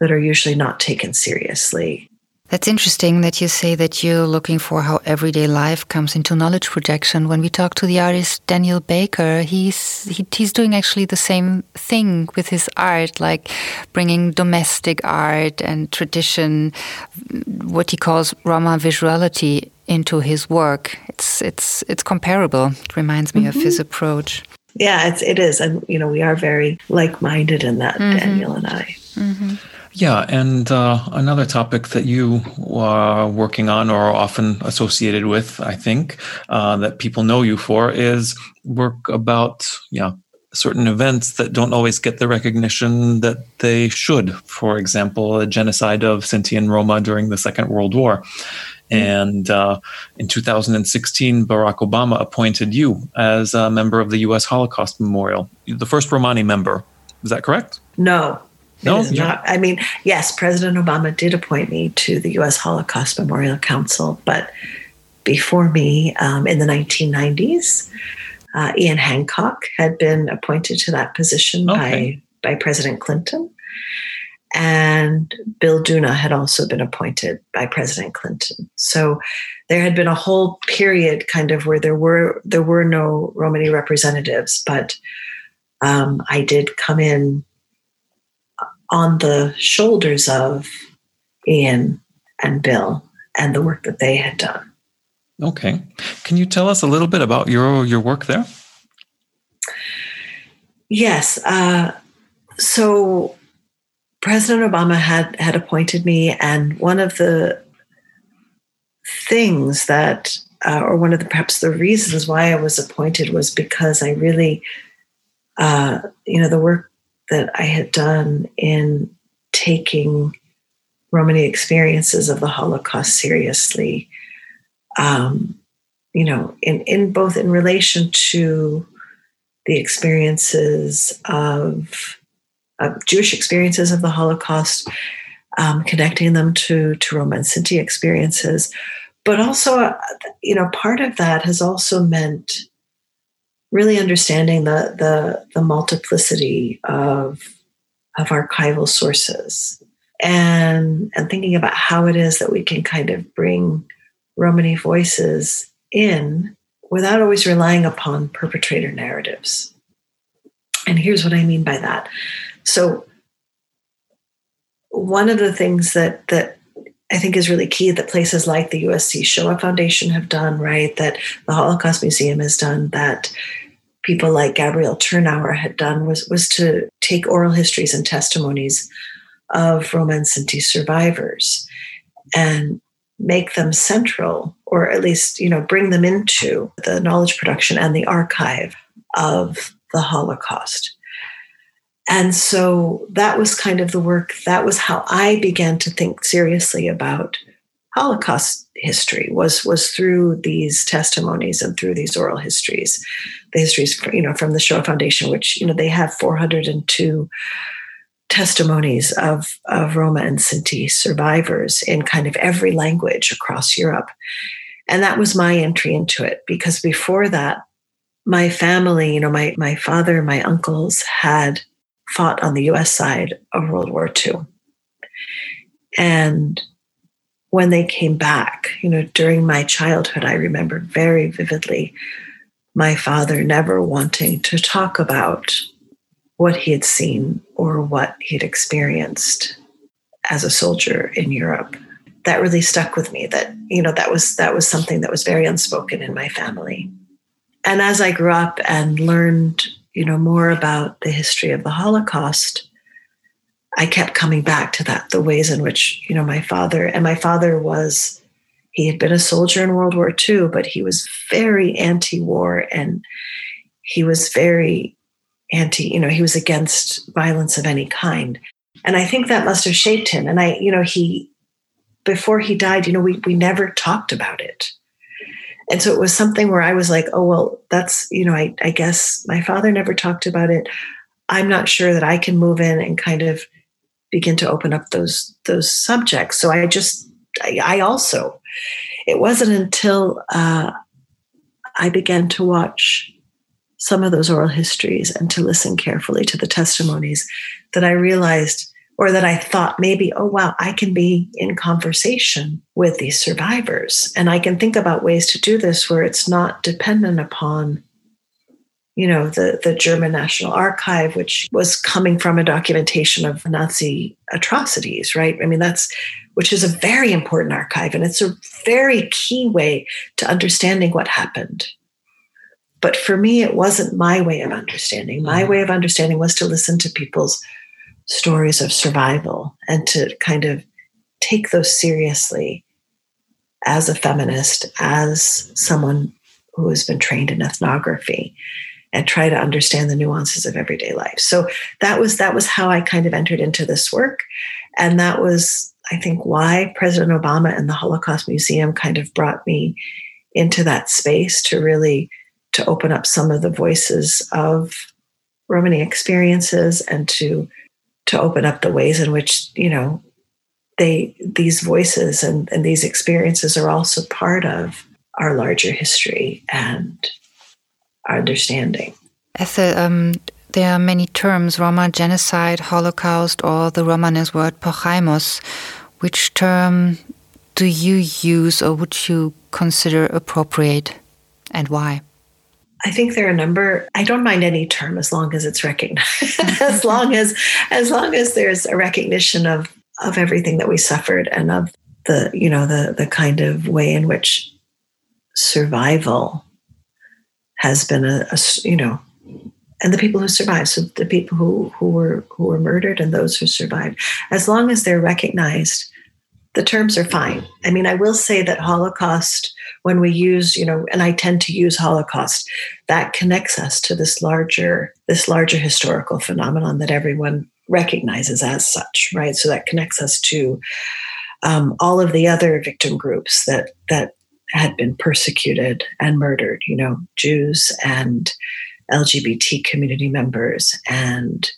that are usually not taken seriously that's interesting that you say that you're looking for how everyday life comes into knowledge projection. When we talk to the artist Daniel Baker, he's he, he's doing actually the same thing with his art, like bringing domestic art and tradition, what he calls Roma visuality, into his work. It's it's it's comparable. It reminds me mm -hmm. of his mm-hmm. approach. Yeah, it's, it is, and you know we are very like-minded in that, mm -hmm. Daniel and I. Mm -hmm. Yeah, and uh, another topic that you are working on or are often associated with, I think, uh, that people know you for is work about yeah certain events that don't always get the recognition that they should. For example, a genocide of Sinti and Roma during the Second World War. And uh, in 2016, Barack Obama appointed you as a member of the U.S. Holocaust Memorial, the first Romani member. Is that correct? No, no, not. I mean, yes, President Obama did appoint me to the U.S. Holocaust Memorial Council, but before me, um, in the 1990s, uh, Ian Hancock had been appointed to that position okay. by by President Clinton, and Bill Duna had also been appointed by President Clinton. So there had been a whole period, kind of, where there were there were no Romani representatives, but um, I did come in on the shoulders of Ian and Bill and the work that they had done. Okay. Can you tell us a little bit about your your work there? Yes. Uh, so President Obama had had appointed me, and one of the things that, uh, or one of the perhaps the reasons why I was appointed was because I really, uh, you know, the work that I had done in taking Romani experiences of the Holocaust seriously, um, you know, in, in both in relation to the experiences of, of Jewish experiences of the Holocaust, um, connecting them to to Roma Sinti experiences, but also, uh, you know, part of that has also meant really understanding the the, the multiplicity of of archival sources and and thinking about how it is that we can kind of bring Romani voices in without always relying upon perpetrator narratives. And here's what I mean by that. So one of the things that that I think is really key that places like the USC Shoah Foundation have done, right? That the Holocaust Museum has done, that people like Gabrielle Tyrnauer had done was was to take oral histories and testimonies of Roma and Sinti survivors and make them central, or at least you know bring them into the knowledge production and the archive of the Holocaust. And so that was kind of the work, that was how I began to think seriously about Holocaust history was was through these testimonies and through these oral histories. The histories, you know, from the Shoah Foundation, which, you know, they have 402 testimonies of, of Roma and Sinti survivors in kind of every language across Europe. And that was my entry into it because before that, my family, you know, my, my father, my uncles had fought on the US side of World War II. And when they came back, you know, during my childhood, I remember very vividly my father never wanting to talk about what he had seen or what he'd experienced as a soldier in Europe. That really stuck with me that, you know, that was that was something that was very unspoken in my family. And as I grew up and learned you know more about the history of the holocaust i kept coming back to that the ways in which you know my father and my father was he had been a soldier in world war ii but he was very anti-war and he was very anti you know he was against violence of any kind. And i think that must have shaped him. And i you know he before he died you know we, we never talked about it and so it was something where I was like, oh, well, that's, you know, I, I guess my father never talked about it. I'm not sure that I can move in and kind of begin to open up those those subjects. So I just, I, I also, it wasn't until uh, I began to watch some of those oral histories and to listen carefully to the testimonies that I realized or that I thought maybe, oh, wow, I can be in conversation with these survivors. And I can think about ways to do this where it's not dependent upon, you know, the, the German National Archive, which was coming from a documentation of Nazi atrocities, right? I mean, that's, which is a very important archive. And it's a very key way to understanding what happened. But for me, it wasn't my way of understanding. My mm-hmm. way of understanding was to listen to people's stories of survival and to kind of take those seriously as a feminist, as someone who has been trained in ethnography and try to understand the nuances of everyday life. So that was that was how I kind of entered into this work and that was I think why President Obama and the Holocaust Museum kind of brought me into that space to really to open up some of the voices of Romani experiences and to to open up the ways in which you know they these voices and, and these experiences are also part of our larger history and our understanding. Um, there are many terms Roma genocide, Holocaust, or the Romanes word Porajmos. Which term do you use or would you consider appropriate and why? I think there are a number. I don't mind any term as long as it's recognized, as long as as long as there's a recognition of of everything that we suffered and of the you know the the kind of way in which survival has been a, a you know and the people who survived so the people who who were who were murdered and those who survived as long as they're recognized the terms are fine. I mean i will say that holocaust when we use you know and i tend to use holocaust that connects us to this larger this larger historical phenomenon that everyone recognizes as such right? So that connects us to um, all of the other victim groups that that had been persecuted and murdered, you know, Jews and LGBT community members and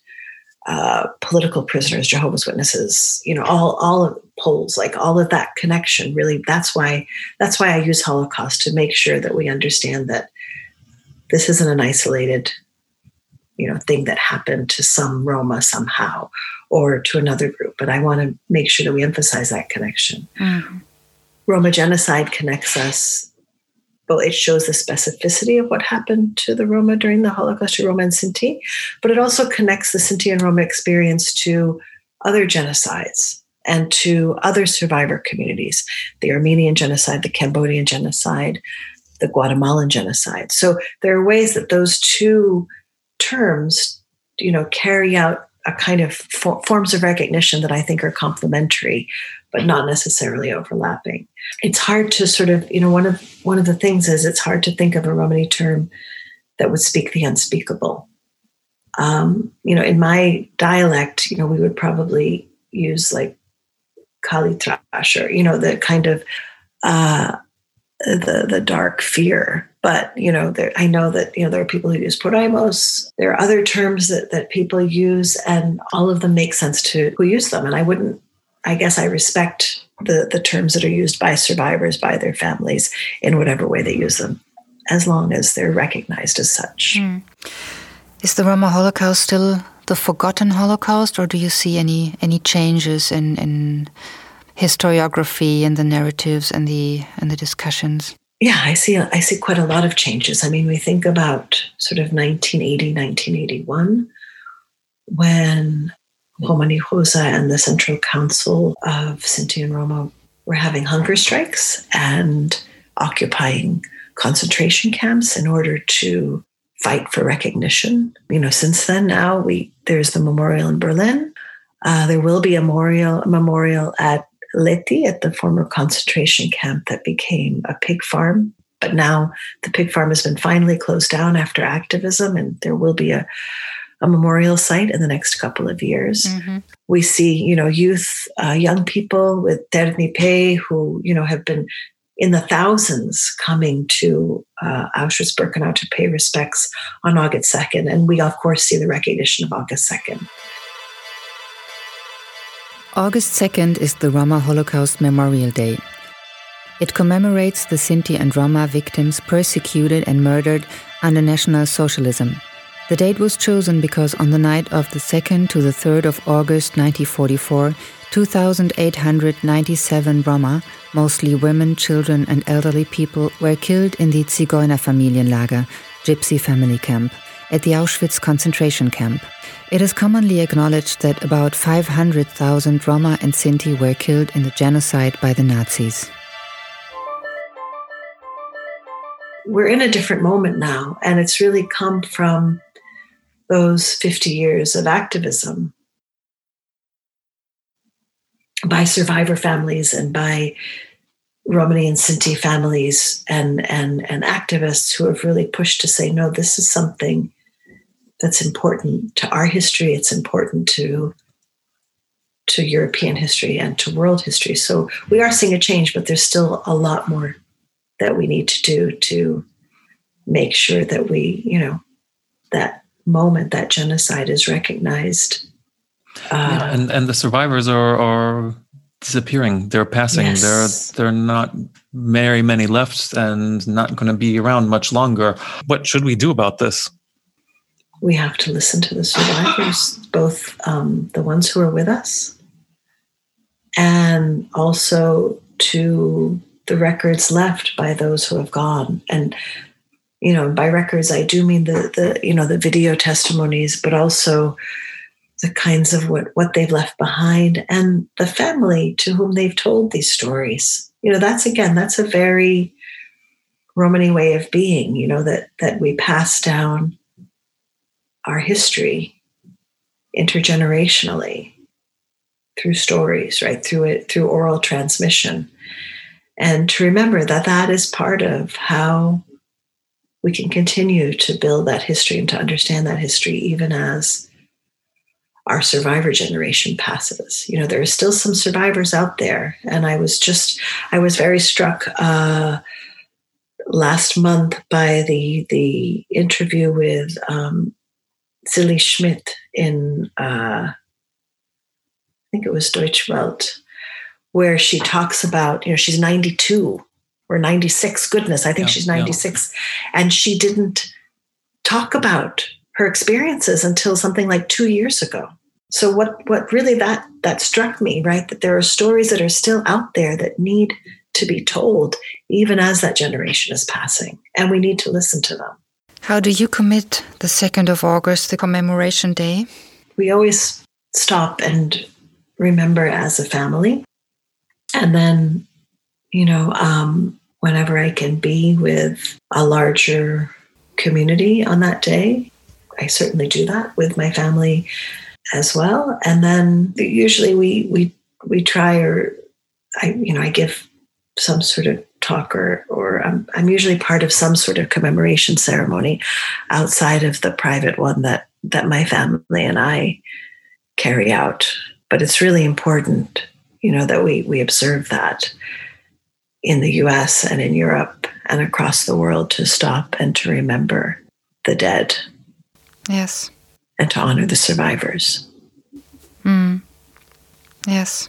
uh, political prisoners, Jehovah's Witnesses, you know, all all of Poles, like all of that connection. Really, that's why that's why I use Holocaust to make sure that we understand that this isn't an isolated, you know, thing that happened to some Roma somehow or to another group. But I want to make sure that we emphasize that connection. Mm-hmm. Roma genocide connects us well, it shows the specificity of what happened to the Roma during the Holocaust to Roma and Sinti, but it also connects the Sinti and Roma experience to other genocides and to other survivor communities the Armenian genocide, the Cambodian genocide, the Guatemalan genocide. So there are ways that those two terms, you know, carry out a kind of for, forms of recognition that I think are complementary, but not necessarily overlapping. It's hard to sort of, you know, one of one of the things is it's hard to think of a Romani term that would speak the unspeakable. Um, you know, in my dialect, you know, we would probably use like Kali trash or, you know, the kind of uh, the the dark fear. But you know, there, I know that you know there are people who use Porajmos. There are other terms that that people use, and all of them make sense to who use them. And I wouldn't. I guess I respect the the terms that are used by survivors by their families in whatever way they use them, as long as they're recognized as such. Mm. Is the Roma Holocaust still the forgotten Holocaust, or do you see any any changes in in historiography and the narratives and the and the discussions? Yeah, I see. I see quite a lot of changes. I mean, we think about sort of 1980, 1981, when Romani Rose and the Central Council of Sinti and Roma were having hunger strikes and occupying concentration camps in order to fight for recognition. You know, since then, now we there's the memorial in Berlin. Uh, there will be a memorial a memorial at Lety at the former concentration camp that became a pig farm. But now the pig farm has been finally closed down after activism, and there will be a, a memorial site in the next couple of years. Mm-hmm. We see, you know, youth, uh, young people with ternYpe who, you know, have been in the thousands coming to uh, Auschwitz Birkenau to pay respects on August 2nd. And we, of course, see the recognition of August 2nd. August 2nd is the Roma Holocaust Memorial Day. It commemorates the Sinti and Roma victims persecuted and murdered under National Socialism. The date was chosen because on the night of the 2nd to the 3rd of August 1944, 2,897 Roma, mostly women, children, and elderly people, were killed in the Zigeunerfamilienlager, Gypsy family camp, at the Auschwitz concentration camp. It is commonly acknowledged that about 500,000 Roma and Sinti were killed in the genocide by the Nazis. We're in a different moment now, and it's really come from those 50 years of activism by survivor families and by Romani and Sinti families and, and, and activists who have really pushed to say, no, this is something that's important to our history. It's important to to European history and to world history. So we are seeing a change, but there's still a lot more that we need to do to make sure that we, you know, that moment, that genocide is recognized. Uh, yeah, and and the survivors are are disappearing. They're passing. Yes. They're they're not very many left, and not going to be around much longer. What should we do about this? we have to listen to the survivors, both um, the ones who are with us and also to the records left by those who have gone. And you know, by records, I do mean the the you know the video testimonies, but also the kinds of what what they've left behind and the family to whom they've told these stories. You know, that's again, that's a very Romani way of being. You know that that we pass down our history intergenerationally through stories, right? Through it, through oral transmission. And to remember that that is part of how we can continue to build that history and to understand that history, even as our survivor generation passes. You know, there are still some survivors out there. And I was just, I was very struck uh, last month by the the interview with um, Zilli Schmidt in, uh, I think it was Deutsche Welle, where she talks about, you know, she's 92 or 96. Goodness, I think yeah, she's 96. Yeah. And she didn't talk about her experiences until something like two years ago. So what what really that that struck me, right? That there are stories that are still out there that need to be told, even as that generation is passing, and we need to listen to them. How do you commit the second of August, the commemoration day? We always stop and remember as a family, and then, you know, um, whenever I can be with a larger community on that day, I certainly do that with my family as well. And then usually we we we try or I you know I give some sort of talk or or I'm, I'm usually part of some sort of commemoration ceremony outside of the private one that that my family and I carry out. But it's really important, you know, that we we observe that in the US and in Europe and across the world to stop and to remember the dead. Yes. And to honor the survivors. Mm. Yes.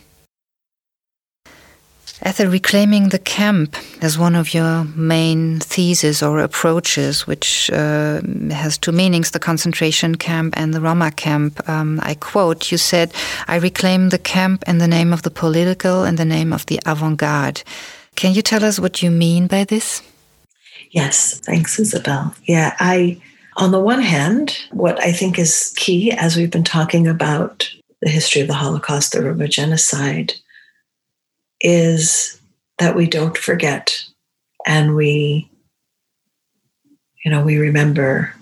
Ethel, reclaiming the camp as one of your main theses or approaches, which uh, has two meanings the concentration camp and the Roma camp. Um, I quote, you said, I reclaim the camp in the name of the political and the name of the avant garde. Can you tell us what you mean by this? Yes, thanks, Isabel. Yeah, I, on the one hand, what I think is key as we've been talking about the history of the Holocaust, the Roma genocide, is that we don't forget and we, you know, we remember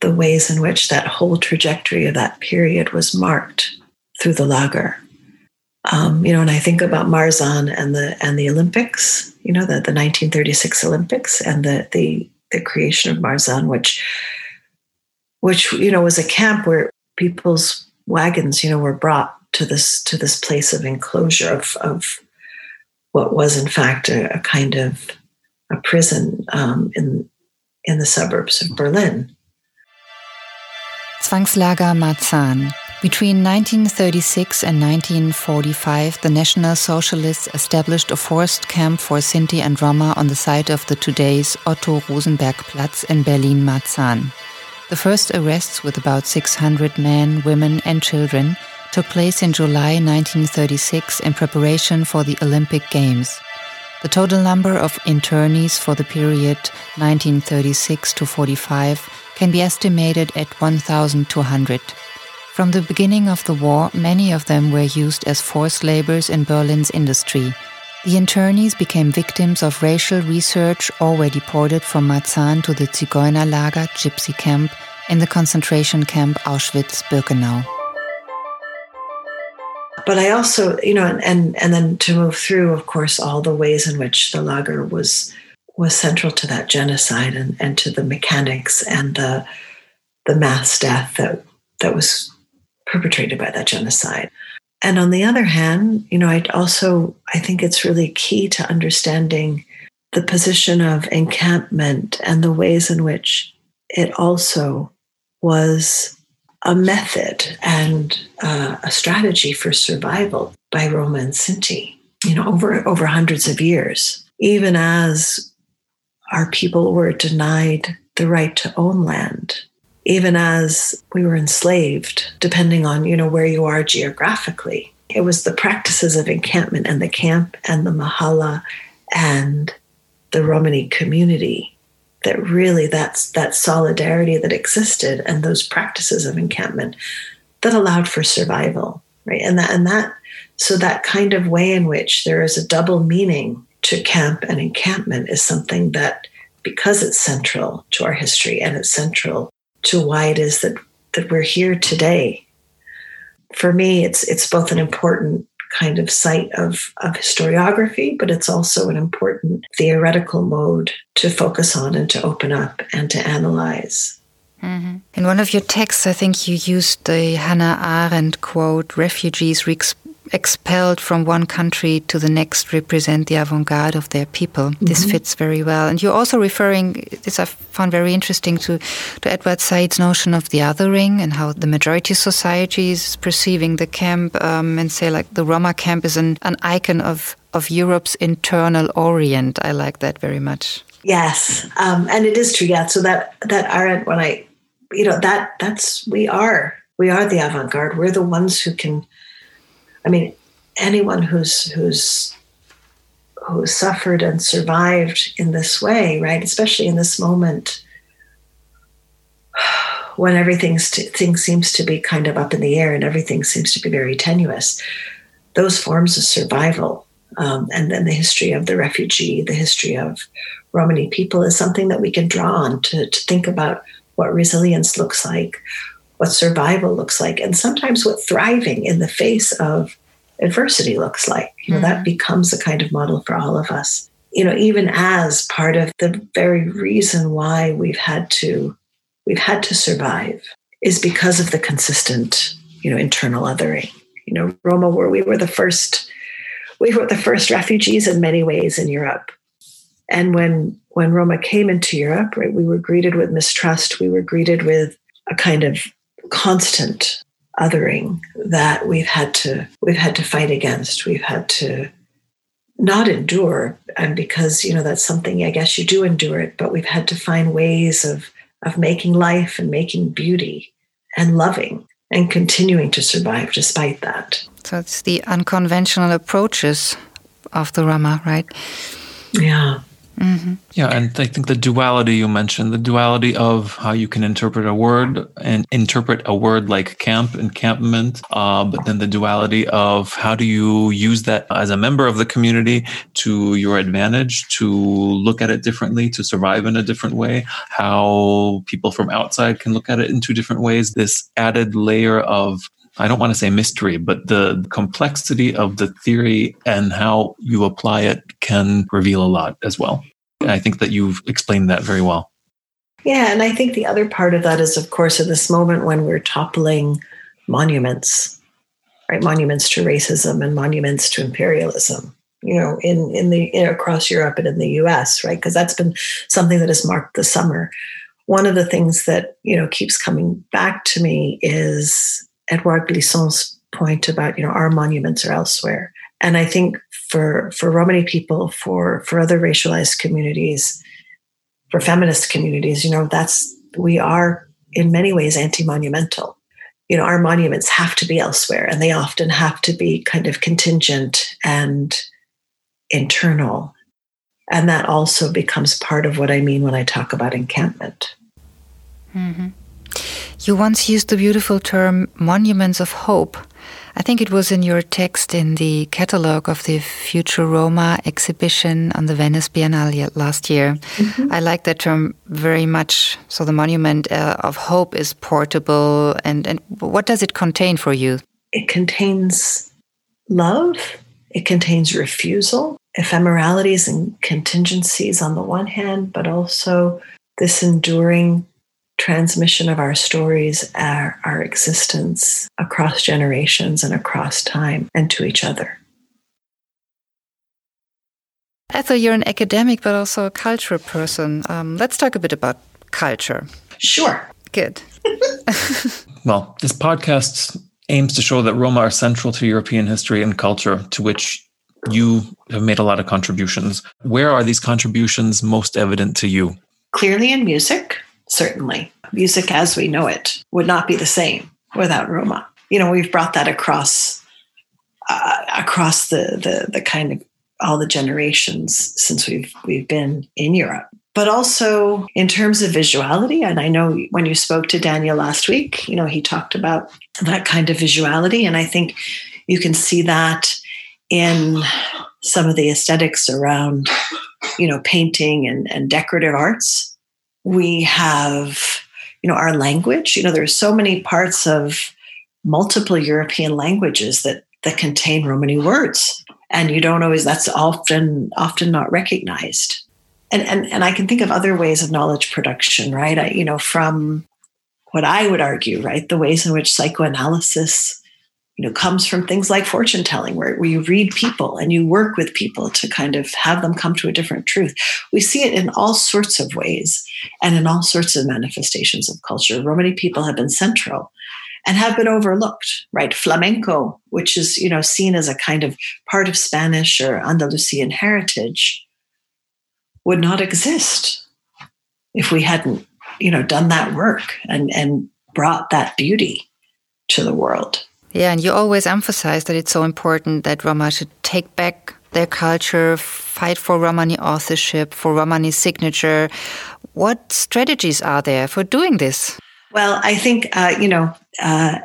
the ways in which that whole trajectory of that period was marked through the lager. Um, you know, and I think about Marzahn and the and the Olympics, you know, the, the 1936 Olympics and the the the creation of Marzahn, which which you know was a camp where people's wagons, you know, were brought to this to this place of enclosure of of what was in fact a, a kind of a prison um, in in the suburbs of Berlin. Zwangslager Marzahn between 1936 and 1945, the National Socialists established a forced camp for Sinti and Roma on the site of the today's Otto Rosenberg Platz in Berlin Marzahn. The first arrests, with about 600 men, women, and children, took place in July 1936 in preparation for the Olympic Games. The total number of internees for the period 1936 to 45 can be estimated at 1,200. From the beginning of the war, many of them were used as forced laborers in Berlin's industry. The internees became victims of racial research or were deported from Marzahn to the Zigeunerlager Gypsy Camp in the concentration camp Auschwitz-Birkenau. But I also, you know, and, and and then to move through, of course, all the ways in which the lager was was central to that genocide and, and to the mechanics and the the mass death that that was perpetrated by that genocide. And on the other hand, you know, I also I think it's really key to understanding the position of encampment and the ways in which it also was a method and uh, a strategy for survival by Roma and Sinti, you know, over over hundreds of years, even as our people were denied the right to own land even as we were enslaved, depending on, you know, where you are geographically. It was the practices of encampment and the camp and the Mahala and the Romani community that really that's that solidarity that existed and those practices of encampment that allowed for survival. Right. And that and that so that kind of way in which there is a double meaning to camp and encampment is something that because it's central to our history and it's central to why it is that that we're here today. For me, it's it's both an important kind of site of, of historiography, but it's also an important theoretical mode to focus on and to open up and to analyze. Mm-hmm. In one of your texts, I think you used the Hannah Arendt quote refugees expelled from one country to the next represent the avant-garde of their people. Mm-hmm. This fits very well. And you're also referring, this I found very interesting, to, to Edward Said's notion of the othering and how the majority society is perceiving the camp um, and say like the Roma camp is an, an icon of, of Europe's internal orient. I like that very much. Yes, um, and it is true. Yeah, so that that Arendt, when I you know that that's we are we are the avant-garde we're the ones who can i mean anyone who's who's who suffered and survived in this way right especially in this moment when everything thing seems to be kind of up in the air and everything seems to be very tenuous those forms of survival um, and then the history of the refugee the history of romani people is something that we can draw on to, to think about what resilience looks like, what survival looks like, and sometimes what thriving in the face of adversity looks like. You know, mm-hmm. that becomes a kind of model for all of us. You know, even as part of the very reason why we've had to we've had to survive is because of the consistent, you know, internal othering. You know, Roma were we were the first we were the first refugees in many ways in Europe. And when when Roma came into Europe, right, we were greeted with mistrust. We were greeted with a kind of constant othering that we've had to we've had to fight against. We've had to not endure, and because you know that's something I guess you do endure it, but we've had to find ways of of making life and making beauty and loving and continuing to survive despite that. So it's the unconventional approaches of the rama right? Yeah. Mm-hmm. Yeah, and I think the duality you mentioned, the duality of how you can interpret a word and interpret a word like camp, encampment, uh, but then the duality of how do you use that as a member of the community to your advantage, to look at it differently, to survive in a different way, how people from outside can look at it in two different ways. This added layer of I don't want to say mystery, but the complexity of the theory and how you apply it can reveal a lot as well. And I think that you've explained that very well. Yeah, and I think the other part of that is, of course, in this moment when we're toppling monuments, right? Monuments to racism and monuments to imperialism, you know, in in the in, across Europe and in the U.S., right? Because that's been something that has marked the summer. One of the things that you know keeps coming back to me is Edouard Glissant's point about you know our monuments are elsewhere, and I think for for Romani people, for for other racialized communities, for feminist communities, you know that's we are in many ways anti-monumental. You know, our monuments have to be elsewhere, and they often have to be kind of contingent and internal. And that also becomes part of what I mean when I talk about encampment. Mm-hmm. You once used the beautiful term monuments of hope. I think it was in your text in the catalogue of the FUTUROMA exhibition on the Venice Biennale last year. Mm-hmm. I like that term very much. So the monument uh, of hope is portable. And, and what does it contain for you? It contains love, it contains refusal, ephemeralities and contingencies on the one hand, but also this enduring transmission of our stories, our, our existence across generations and across time and to each other. Ethel, you're an academic but also a cultural person. Um, let's talk a bit about culture. Sure. Good. well, this podcast aims to show that Roma are central to European history and culture, to which you have made a lot of contributions. Where are these contributions most evident to you? Clearly in music certainly. Music as we know it would not be the same without Roma. You know, we've brought that across uh, across the, the the kind of all the generations since we've we've been in Europe. But also in terms of visuality, and I know when you spoke to Daniel last week, you know, he talked about that kind of visuality. And I think you can see that in some of the aesthetics around, you know, painting and, and decorative arts we have you know our language. You know there's so many parts of multiple european languages that that contain romani words and you don't always that's often often not recognized. And and, and i can think of other ways of knowledge production right? I, you know from what I would argue, right, the ways in which psychoanalysis you know comes from things like fortune telling where, where you read people and you work with people to kind of have them come to a different truth. We see it in all sorts of ways and in all sorts of manifestations of culture. Romani people have been central and have been overlooked right? Flamenco which is you know seen as a kind of part of spanish or andalusian heritage would not exist if we hadn't you know done that work and and brought that beauty to the world yeah, and you always emphasize that it's so important that Roma should take back their culture, fight for Romani authorship, for Romani signature. What strategies are there for doing this? Well, I think, uh, you know, uh,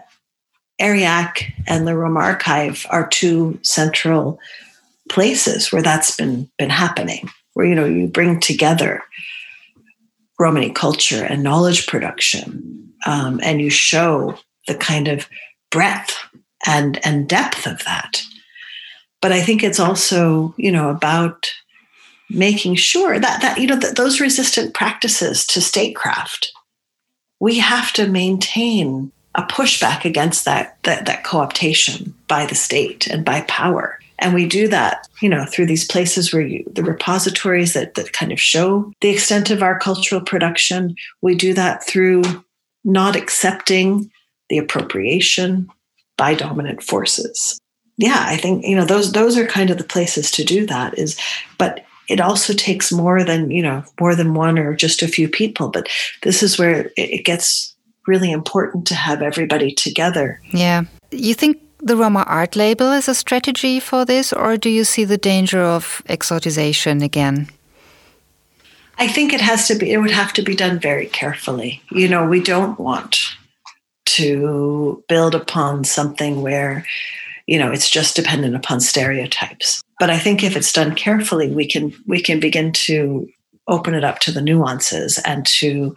ERIAC and the Roma Archive are two central places where that's been been happening, where you know you bring together Romani culture and knowledge production, um, and you show the kind of breadth and and depth of that. But i think it's also you know about making sure that that you know that those resistant practices to statecraft we have to maintain a pushback against that that, that co-optation by the state and by power. And we do that you know through these places where you the repositories that that kind of show the extent of our cultural production. We do that through not accepting the appropriation by dominant forces. Yeah, I think you know those those are kind of the places to do that is but it also takes more than, you know, more than one or just a few people, but this is where it gets really important to have everybody together. Yeah. You think the Roma art label is a strategy for this, or do you see the danger of exotization again? I think it has to be, it would have to be done very carefully. You know, we don't want to build upon something where you know it's just dependent upon stereotypes. But i think if it's done carefully we can we can begin to open it up to the nuances and to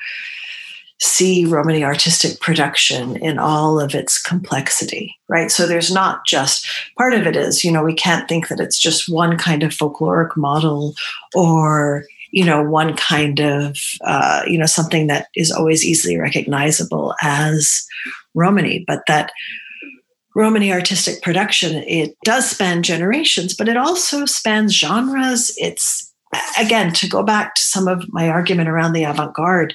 see romani artistic production in all of its complexity right? So there's not just part of it is you know we can't think that it's just one kind of folkloric model or you know one kind of uh, you know something that is always easily recognizable as romani but that romani artistic production it does span generations but it also spans genres. It's again to go back to some of my argument around the avant-garde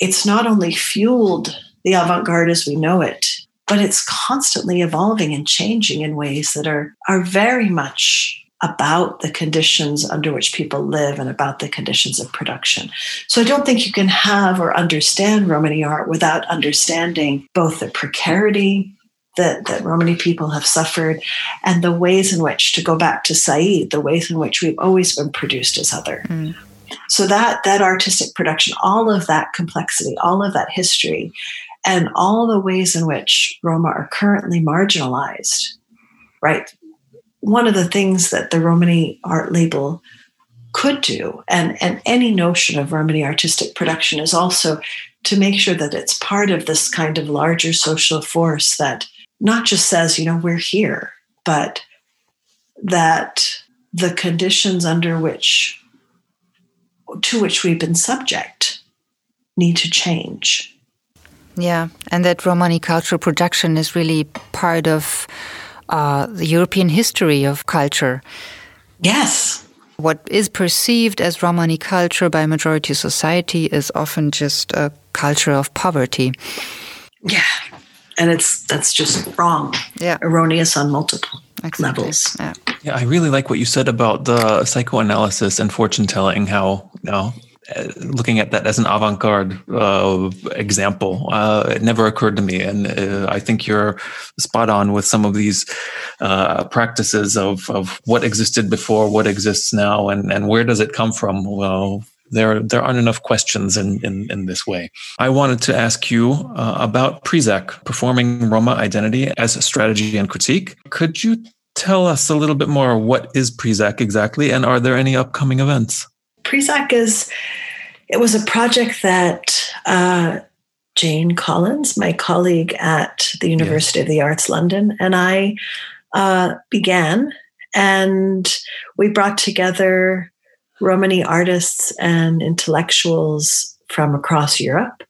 it's not only fueled the avant-garde as we know it but it's constantly evolving and changing in ways that are are very much about the conditions under which people live and about the conditions of production. So I don't think you can have or understand Romani art without understanding both the precarity that, that Romani people have suffered and the ways in which, to go back to Said, the ways in which we've always been produced as other. Mm. So that that artistic production, all of that complexity, all of that history, and all the ways in which Roma are currently marginalized, right? One of the things that the Romani art label could do, and, and any notion of Romani artistic production is also to make sure that it's part of this kind of larger social force that not just says, you know, we're here, but that the conditions under which to which we've been subject need to change. Yeah, and that Romani cultural production is really part of uh, the European history of culture. Yes. What is perceived as Romani culture by majority society is often just a culture of poverty. Yeah. And it's that's just wrong. Yeah. Erroneous on multiple exactly. levels. Yeah. yeah, I really like what you said about the psychoanalysis and fortune telling, how you know, looking at that as an avant-garde uh, example uh, it never occurred to me and uh, i think you're spot on with some of these uh, practices of, of what existed before what exists now and, and where does it come from well there, there aren't enough questions in, in, in this way. I wanted to ask you uh, about PRISAC, performing Roma identity as a strategy and critique. Could you tell us a little bit more what is PRISAC exactly, and are there any upcoming events? PRISAC is, it was a project that uh, Jane Collins, my colleague at the University of the Arts London, and I uh, began. And we brought together Romani artists and intellectuals from across Europe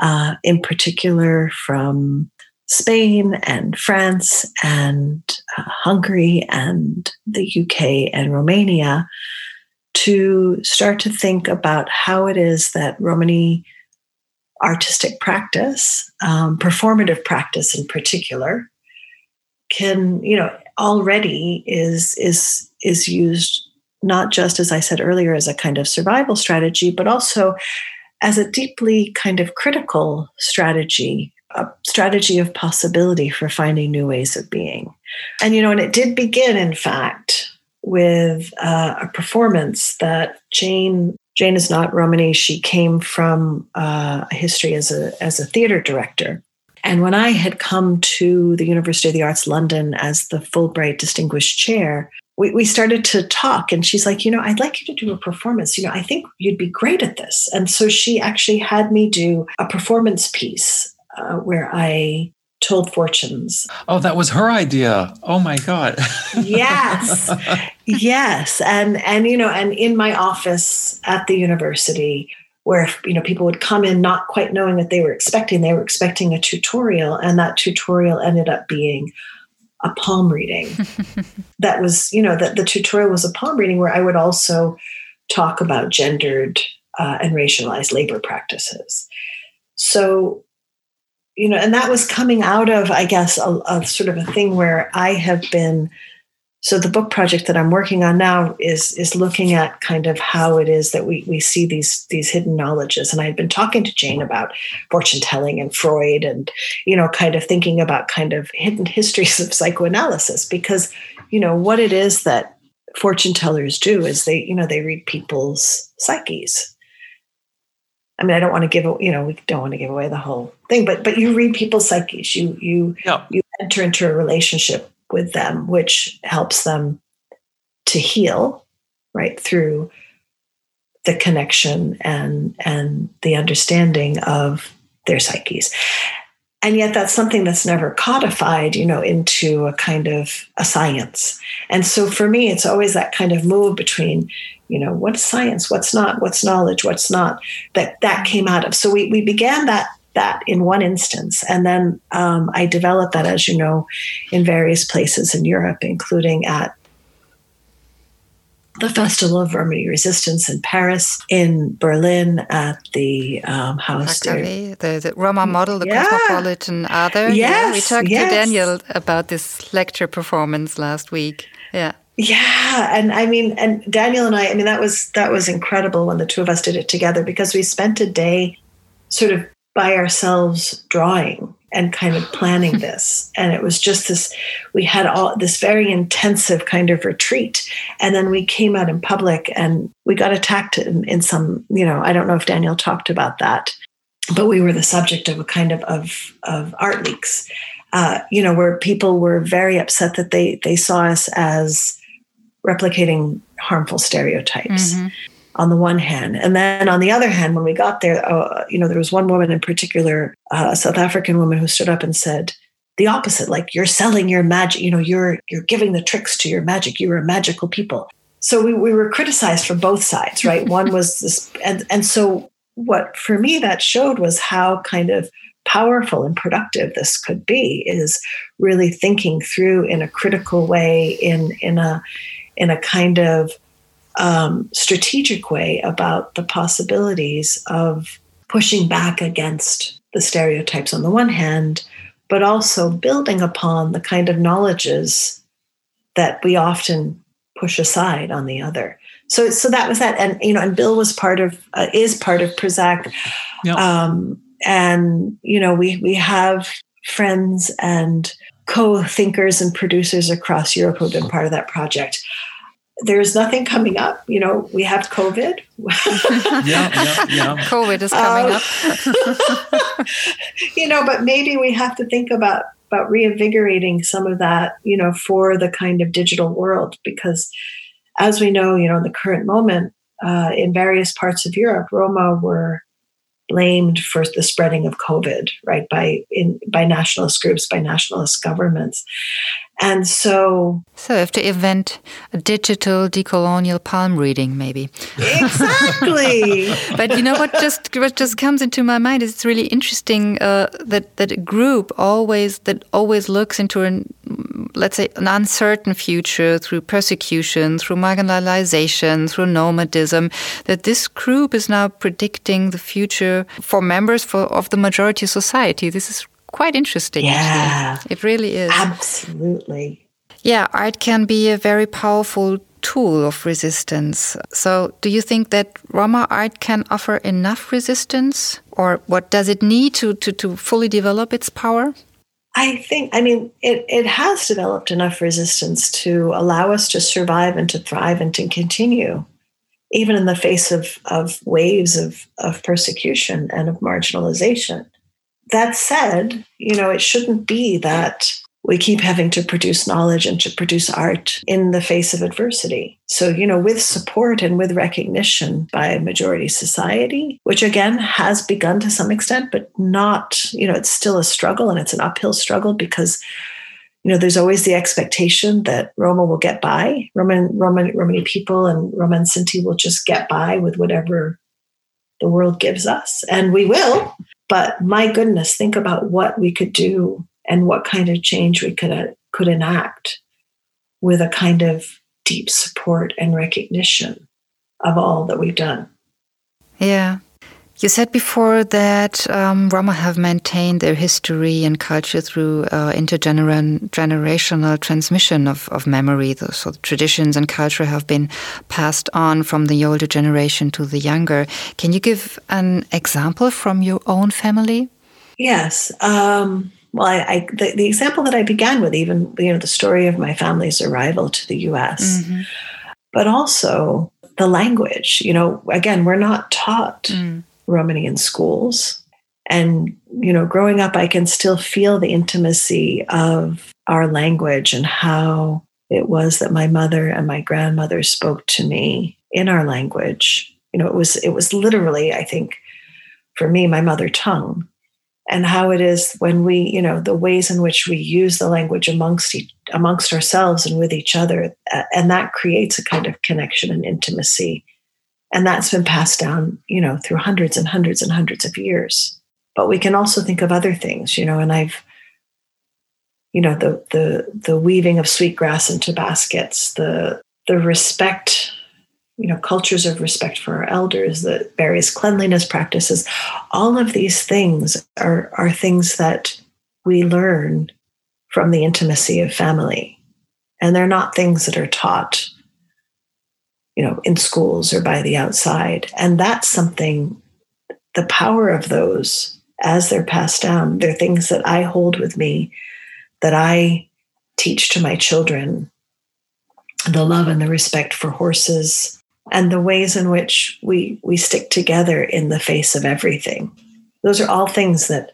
uh, in particular from Spain and France and uh, Hungary and the UK and Romania to start to think about how it is that Romani artistic practice, um, performative practice in particular, can you know already is is is used not just as I said earlier as a kind of survival strategy, but also as a deeply kind of critical strategy, a strategy of possibility for finding new ways of being. And you know, and it did begin, in fact, with uh, a performance that Jane Jane is not Romani. She came from uh, a history as a as a theater director. And when I had come to the University of the Arts London as the Fulbright Distinguished Chair, we, we started to talk. And she's like, you know, I'd like you to do a performance. You know, I think you'd be great at this. And so she actually had me do a performance piece uh, where I told fortunes. Oh, that was her idea. Oh my God. yes. Yes. And and you know, and in my office at the university where you know people would come in not quite knowing what they were expecting, they were expecting a tutorial and that tutorial ended up being a palm reading. that was, you know, that the tutorial was a palm reading where I would also talk about gendered uh, and racialized labor practices. So you know, and that was coming out of, I guess, a, a, sort of a thing where I have been. So the book project that I'm working on now is is looking at kind of how it is that we we see these these hidden knowledges. And I had been talking to Jane about fortune telling and Freud, and you know, kind of thinking about kind of hidden histories of psychoanalysis because you know what it is that fortune tellers do is they you know they read people's psyches I mean, I don't want to give, you know, we don't want to give away the whole thing, but but you read people's psyches. You you yeah. you enter into a relationship with them, which helps them to heal, right through the connection and and the understanding of their psyches. And yet that's something that's never codified you know into a kind of a science. And so for me it's always that kind of move between you know what's science? What's not? What's knowledge? What's not? That that came out of so we, we began that that in one instance and then um, i developed that as you know in various places in europe including at the Festival of Romani Resistance in Paris, in Berlin at the um, house there. The, the, Roma model, the yeah. Cosmopolitan Other. Yes, yeah, we talked yes. to Daniel about this lecture performance last week. Yeah. Yeah, and I mean, and Daniel and I, I mean, that was that was incredible when the two of us did it together because we spent a day sort of by ourselves drawing and kind of planning this. And it was just this we had all this very intensive kind of retreat. And then we came out in public and we got attacked in, in some you know i don't know if daniel talked about that but we were the subject of a kind of of, of art leaks. Uh, you know where people were very upset that they they saw us as replicating harmful stereotypes. Mm-hmm on the one hand. And then on the other hand, when we got there, uh, you know, there was one woman in particular, uh, a South African woman who stood up and said, the opposite like you're selling your magic you know you're you're giving the tricks to your magic. You're a magical people. So we, we were criticized from both sides right? One was this and and so what for me that showed was how kind of powerful and productive this could be is really thinking through in a critical way in in a in a kind of um, strategic way about the possibilities of pushing back against the stereotypes on the one hand, but also building upon the kind of knowledges that we often push aside on the other. So, so that was that, and you know, and Bill was part of uh, is part of PRISAC, yep. um, and you know, we we have friends and co-thinkers and producers across Europe who've been part of that project there's nothing coming up. You know, we have COVID. yeah, yeah, yeah. COVID is coming um, up. you know, but maybe we have to think about about reinvigorating some of that, you know, for the kind of digital world, because as we know, you know, in the current moment, uh, in various parts of Europe, Roma were blamed for the spreading of COVID, right, by in by nationalist groups, by nationalist governments, And so. So, if to invent a digital decolonial palm reading, maybe. Exactly. but you know what just what just comes into my mind is it's really interesting uh, that that a group always that always looks into an let's say an uncertain future through persecution, through marginalization, through nomadism. That this group is now predicting the future for members for, of the majority society. This is quite interesting. Yeah. Actually. It really is. Absolutely. Yeah, art can be a very powerful tool of resistance. So, do you think that Roma art can offer enough resistance, or what does it need to, to, to fully develop its power? I think, I mean, it, it has developed enough resistance to allow us to survive and to thrive and to continue, even in the face of, of waves of, of persecution and of marginalization. That said, you know, it shouldn't be that we keep having to produce knowledge and to produce art in the face of adversity. So, you know, with support and with recognition by a majority society, which again has begun to some extent, but not, you know, it's still a struggle and it's an uphill struggle because, you know, there's always the expectation that Roma will get by. Roman, Roman, Romani people and Roman Sinti will just get by with whatever the world gives us. And we will. But my goodness, think about what we could do and what kind of change we could uh, could enact with a kind of deep support and recognition of all that we've done. Yeah. You said before that um, Roma have maintained their history and culture through uh, intergenerational transmission of, of memory. So the traditions and culture have been passed on from the older generation to the younger. Can you give an example from your own family? Yes. Um, well, I, I the, the, example that I began with, even you know, the story of my family's arrival to the U.S., mm-hmm. but also the language. You know, again, we're not taught mm. Romani schools, and you know, growing up, I can still feel the intimacy of our language and how it was that my mother and my grandmother spoke to me in our language. You know, it was it was literally, I think, for me, my mother tongue and how it is when we you know the ways in which we use the language amongst each, amongst ourselves and with each other and that creates a kind of connection and intimacy and that's been passed down you know through hundreds and hundreds and hundreds of years. But we can also think of other things you know and i've you know the the the weaving of sweetgrass into baskets the the respect you know cultures of respect for our elders the various cleanliness practices all of these things are are things that we learn from the intimacy of family. And they're not things that are taught you know in schools or by the outside. And that's something the power of those as they're passed down they're things that i hold with me that i teach to my children the love and the respect for horses and the ways in which we we stick together in the face of everything. Those are all things that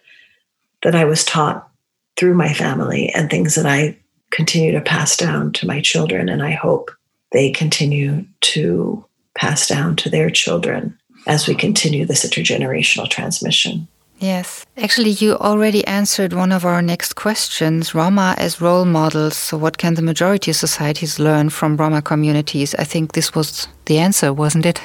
that i was taught through my family and things that i continue to pass down to my children. And i hope they continue to pass down to their children as we continue this intergenerational transmission Yes. Actually, you already answered one of our next questions Roma as role models. So, what can the majority of societies learn from Roma communities? I think this was the answer, wasn't it?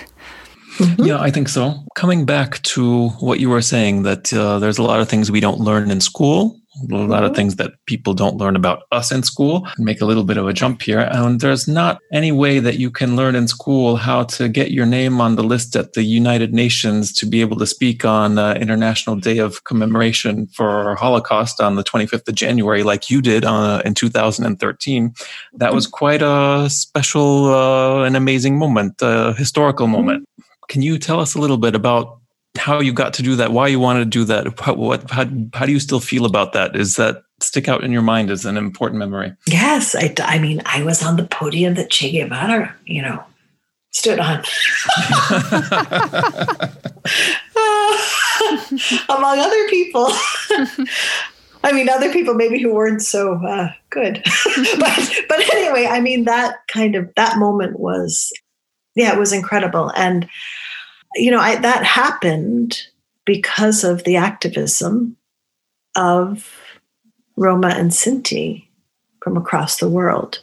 Mm-hmm. Yeah, I think so. Coming back to what you were saying, that uh, there's a lot of things we don't learn in school a lot of mm-hmm. things that people don't learn about us in school. Make a little bit of a jump here. And there's not any way that you can learn in school how to get your name on the list at the United Nations to be able to speak on uh, International Day of Commemoration for Holocaust on the 25th of January, like you did uh, in 2013. That was quite a special uh, and amazing moment, a historical mm-hmm. moment. Can you tell us a little bit about how you got to do that, why you wanted to do that, what, what how, how do you still feel about that? Is that stick out in your mind as an important memory? Yes, I, I mean, I was on the podium that Che Guevara, you know, stood on. among other people. I mean, other people maybe who weren't so uh, good, but but anyway, I mean that kind of that moment was, yeah, it was incredible, and you know, I, that happened because of the activism of Roma and Sinti from across the world.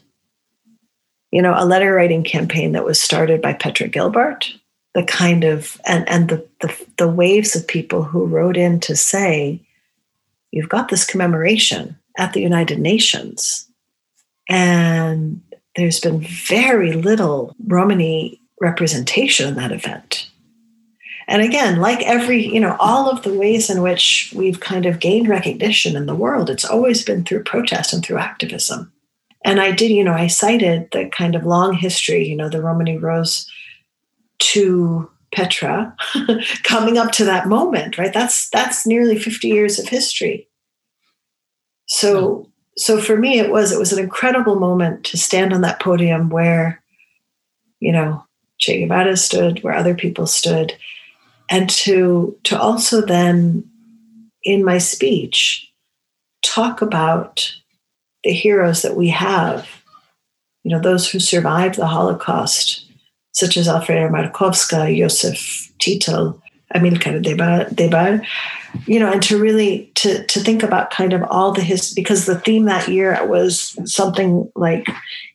You know, a letter writing campaign that was started by Petra Gelbart, the kind of and and the, the the waves of people who wrote in to say, you've got this commemoration at the United Nations. And there's been very little Romani representation in that event. And again, like every, you know, all of the ways in which we've kind of gained recognition in the world, it's always been through protest and through activism. And I did, you know, I cited the kind of long history, you know, the Romani Rose to Petra coming up to that moment, right? That's that's nearly 50 years of history. So so for me it was it was an incredible moment to stand on that podium where, you know, Che Guevara stood, where other people stood, and to to also then in my speech talk about the heroes that we have you know those who survived the holocaust such as Alfreda Markowska josef titel amilcar debar you know and to really to to think about kind of all the his because the theme that year was something like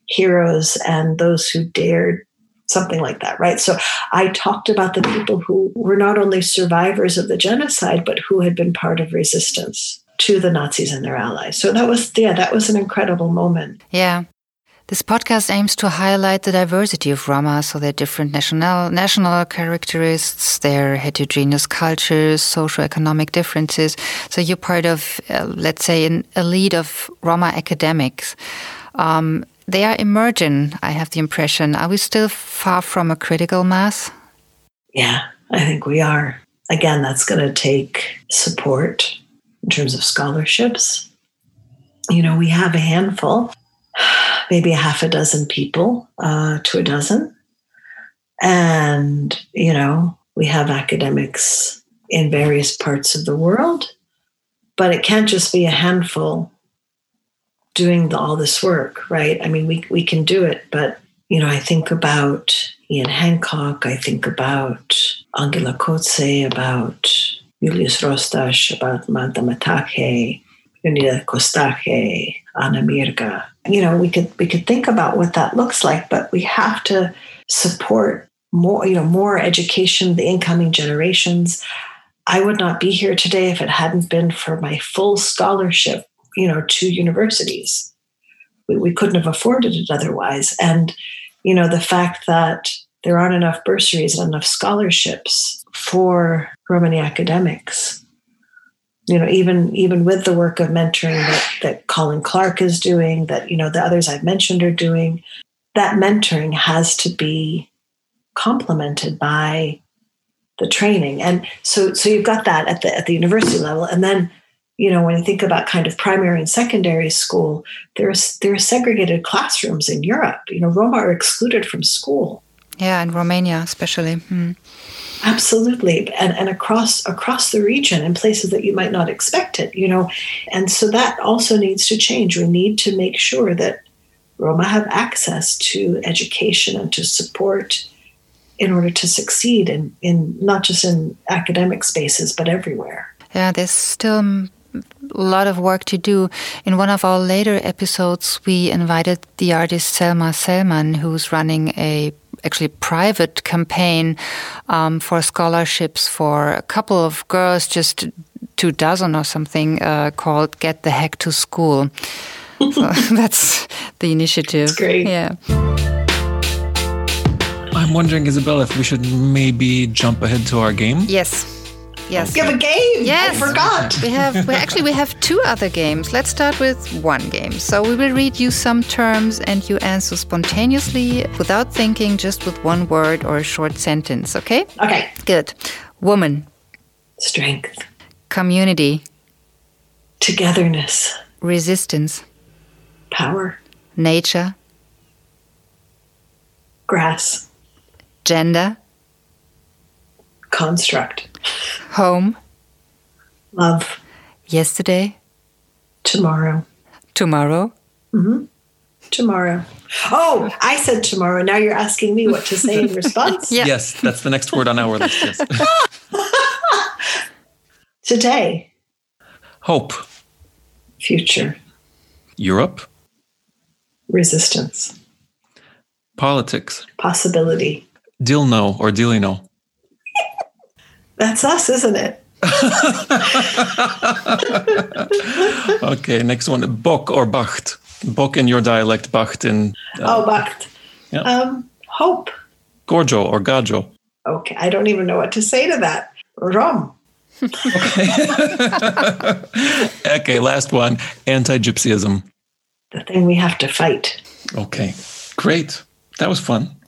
heroes and those who dared something like that, right? So I talked about the people who were not only survivors of the genocide, but who had been part of resistance to the Nazis and their allies. So that was, yeah, that was an incredible moment. Yeah. This podcast aims to highlight the diversity of Roma, so their different national national characteristics, their heterogeneous cultures, socio-economic differences. So you're part of, uh, let's say, an elite of Roma academics. Um, they are emerging, I have the impression. Are we still far from a critical mass? Yeah, I think we are. Again, that's going to take support in terms of scholarships. You know, we have a handful, maybe a half a dozen people uh, to a dozen. And, you know, we have academics in various parts of the world, but it can't just be a handful doing all this work, right? I mean, we, we can do it, but, you know, I think about Ian Hancock, I think about Angéla Kóczé, about Iulius Rostas, about Magda Matache, Ioanida Costache, Anna Mirga. You know, we could we could think about what that looks like, but we have to support more, you know, more education, the incoming generations. I would not be here today if it hadn't been for my full scholarship you know, two universities. We, we couldn't have afforded it otherwise. And, you know, the fact that there aren't enough bursaries and enough scholarships for Romani academics. You know, even even with the work of mentoring that, that Colin Clark is doing, that you know the others I've mentioned are doing, that mentoring has to be complemented by the training. And so so you've got that at the at the university level, and then you know, when you think about kind of primary and secondary school, there's there are segregated classrooms in Europe. You know, Roma are excluded from school. Yeah, in Romania especially. Hmm. Absolutely, and and across across the region in places that you might not expect it. You know, and so that also needs to change. We need to make sure that Roma have access to education and to support in order to succeed in, in not just in academic spaces but everywhere. Yeah, there's still a lot of work to do. In one of our later episodes, we invited the artist Selma Selman, who's running a actually private campaign um, for scholarships for a couple of girls, just two dozen or something, uh, called "Get the Heck to School." so that's the initiative. That's great. Yeah. I'm wondering, Isabel, if we should maybe jump ahead to our game. Yes. Yes. You have a game. Yes. I forgot. We have we actually we have two other games. Let's start with one game. So we will read you some terms and you answer spontaneously without thinking, just with one word or a short sentence, okay? Okay. Good. Woman. Strength. Community. Togetherness. Resistance. Power. Nature. Grass. Gender. Construct. Home. Love. Yesterday. Tomorrow. Tomorrow. Mm-hmm. Tomorrow. Oh, I said tomorrow. Now you're asking me what to say in response? Yeah. Yes, that's the next word on our list. Yes. Today. Hope. Future. Europe. resistance, Politics. possibility. Dilno or Dilino. That's us, isn't it? okay, next one. Bok or Bacht. Bok in your dialect, Bacht in uh, oh, Bacht. yeah. Um, hope. Gorjo or Gajo. Okay, I don't even know what to say to that. Rom. Okay, last one. Anti gypsyism. The thing we have to fight. Okay, great. That was fun.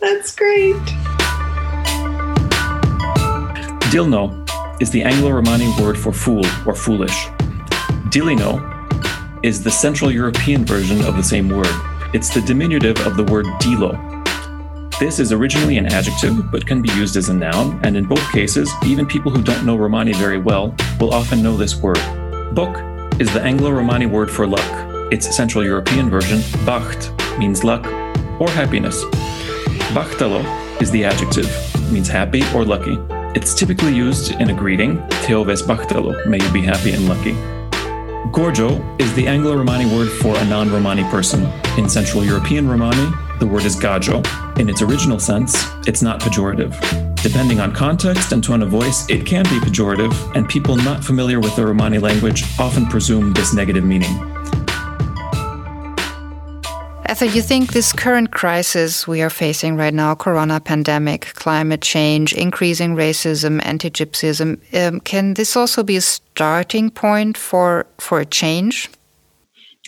That's great. Dilno is the Anglo Romani word for fool or foolish. Dilino is the Central European version of the same word. It's the diminutive of the word dilo. This is originally an adjective, but can be used as a noun, and in both cases, even people who don't know Romani very well will often know this word. Book is the Anglo Romani word for luck. Its Central European version, bacht, means luck or happiness. Bachtalo is the adjective, means happy or lucky. It's typically used in a greeting, Teoves bachtalo, may you be happy and lucky. Gorjo is the Anglo Romani word for a non Romani person. In Central European Romani, the word is gajo. In its original sense, it's not pejorative. Depending on context and tone of voice, it can be pejorative, and people not familiar with the Romani language often presume this negative meaning. Ethel, you think this current crisis we are facing right now, corona pandemic, climate change, increasing racism, anti-gypsyism, um, can this also be a starting point for for a change?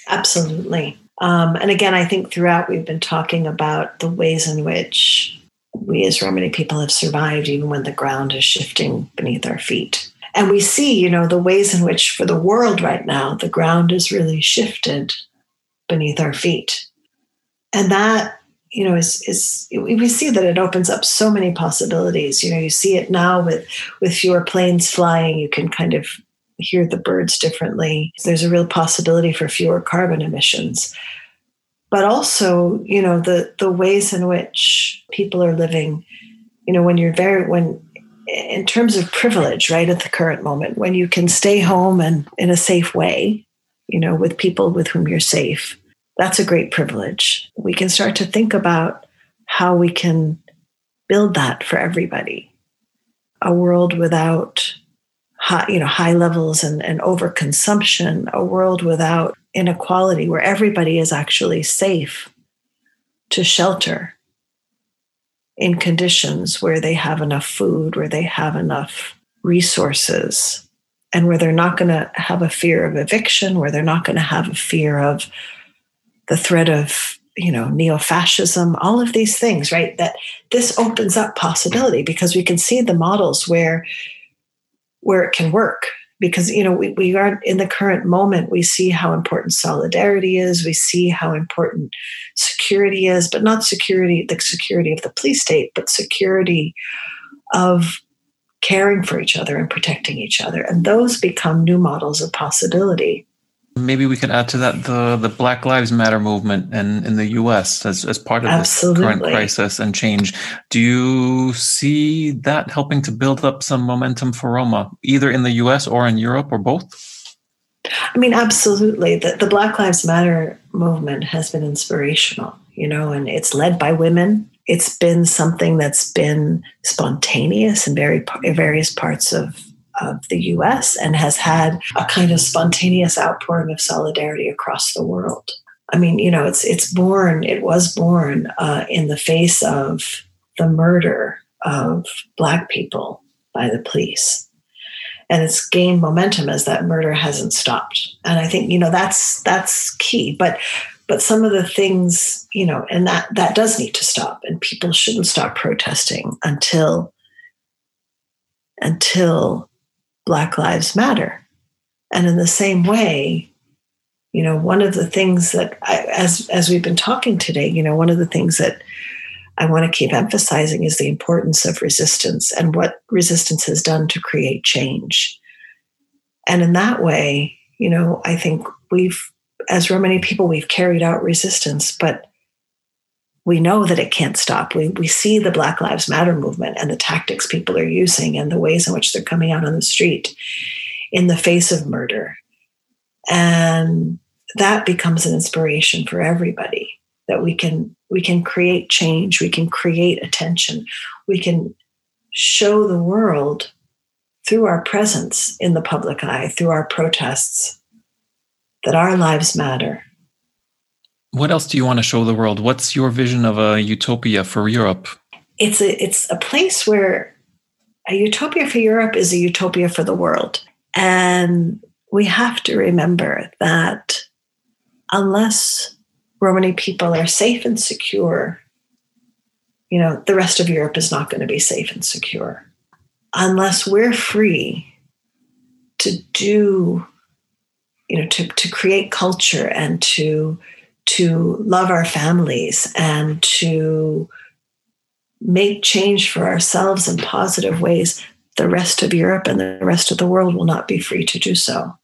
Absolutely. Um, and again, I think throughout we've been talking about the ways in which we as Romani people have survived, even when the ground is shifting beneath our feet. And we see, you know, the ways in which for the world right now, the ground is really shifted beneath our feet. And that, you know, is is we see that it opens up so many possibilities. You know, you see it now with with fewer planes flying, you can kind of hear the birds differently. There's a real possibility for fewer carbon emissions. But also, you know, the the ways in which people are living, you know, when you're very when in terms of privilege, right, at the current moment, when you can stay home and in a safe way, you know, with people with whom you're safe, that's a great privilege. We can start to think about how we can build that for everybody. A world without high, you know, high levels and, and overconsumption, a world without inequality where everybody is actually safe to shelter in conditions where they have enough food, where they have enough resources, and where they're not going to have a fear of eviction, where they're not going to have a fear of the threat of you know neo-fascism all of these things right that this opens up possibility because we can see the models where where it can work. Because you know we, we are in the current moment. We see how important solidarity is. We see how important security is but not security the security of the police state but security of caring for each other and protecting each other. And those become new models of possibility Maybe we could add to that the, the Black Lives Matter movement in, in the US as, as part of Absolutely. this current crisis and change. Do you see that helping to build up some momentum for Roma, either in the US or in Europe or both? I mean, absolutely. The, the Black Lives Matter movement has been inspirational, you know, and it's led by women. It's been something that's been spontaneous in very in various parts of of the US and has had a kind of spontaneous outpouring of solidarity across the world. I mean, you know, it's it's born, it was born uh, in the face of the murder of Black people by the police. And it's gained momentum as that murder hasn't stopped. And I think, you know, that's that's key. But but some of the things, you know, and that that does need to stop. And people shouldn't stop protesting until until Black Lives Matter. And in the same way, you know, one of the things that I, as as we've been talking today, you know, one of the things that I want to keep emphasizing is the importance of resistance and what resistance has done to create change. And in that way, you know, I think we've, as Romani people, we've carried out resistance, but we know that it can't stop. We, we see the Black Lives Matter movement and the tactics people are using and the ways in which they're coming out on the street in the face of murder. And that becomes an inspiration for everybody that we can we can create change, we can create attention, we can show the world through our presence in the public eye, through our protests, that our lives matter. What else do you want to show the world? What's your vision of a utopia for Europe? It's a it's a place where a utopia for Europe is a utopia for the world. And we have to remember that unless Romani people are safe and secure, you know, the rest of Europe is not going to be safe and secure. Unless we're free to do, you know, to, to create culture and to to love our families and to make change for ourselves in positive ways, the rest of Europe and the rest of the world will not be free to do so.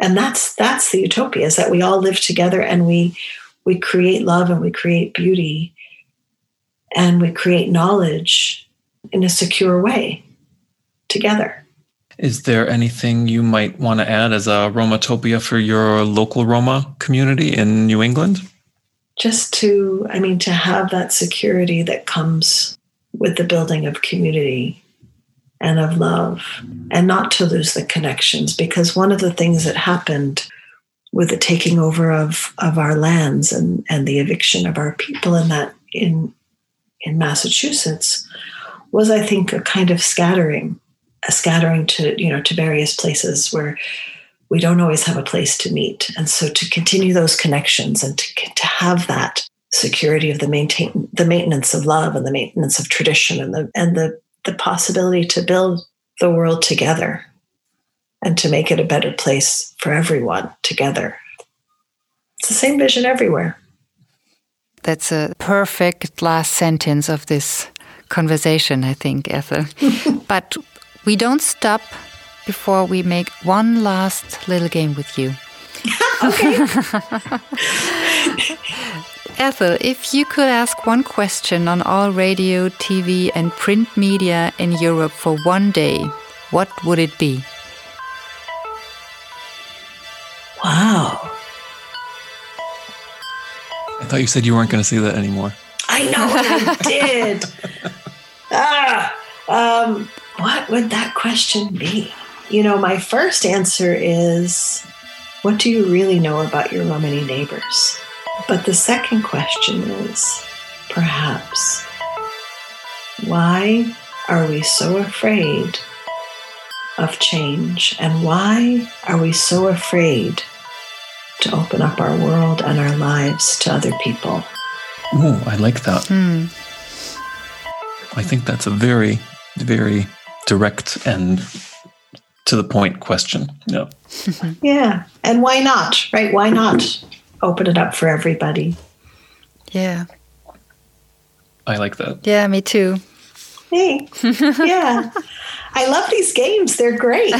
And that's that's the utopia is that we all live together and we we create love and we create beauty and we create knowledge in a secure way together. Is there anything you might want to add as a Romatopia for your local Roma community in New England? Just to, I mean, to have that security that comes with the building of community and of love, and not to lose the connections. Because one of the things that happened with the taking over of, of our lands and, and the eviction of our people in that in in Massachusetts was, I think, a kind of scattering, scattering to you know to various places where we don't always have a place to meet, and so to continue those connections and to to have that security of the maintain the maintenance of love and the maintenance of tradition and the and the the possibility to build the world together and to make it a better place for everyone together. It's the same vision everywhere. That's a perfect last sentence of this conversation, I think, Ethel. but we don't stop before we make one last little game with you. okay. Ethel, if you could ask one question on all radio, TV, and print media in Europe for one day, what would it be? Wow. I thought you said you weren't going to say that anymore. I know I did. ah, um, what would that question be? You know, my first answer is what do you really know about your Romani neighbors? But the second question is perhaps why are we so afraid of change? And why are we so afraid to open up our world and our lives to other people? Oh, I like that. Mm. I think that's a very, very direct and to the point question. Yeah. yeah. And why not? Right? Why not open it up for everybody? Yeah. I like that. Yeah, me too. Hey. yeah. I love these games. They're great.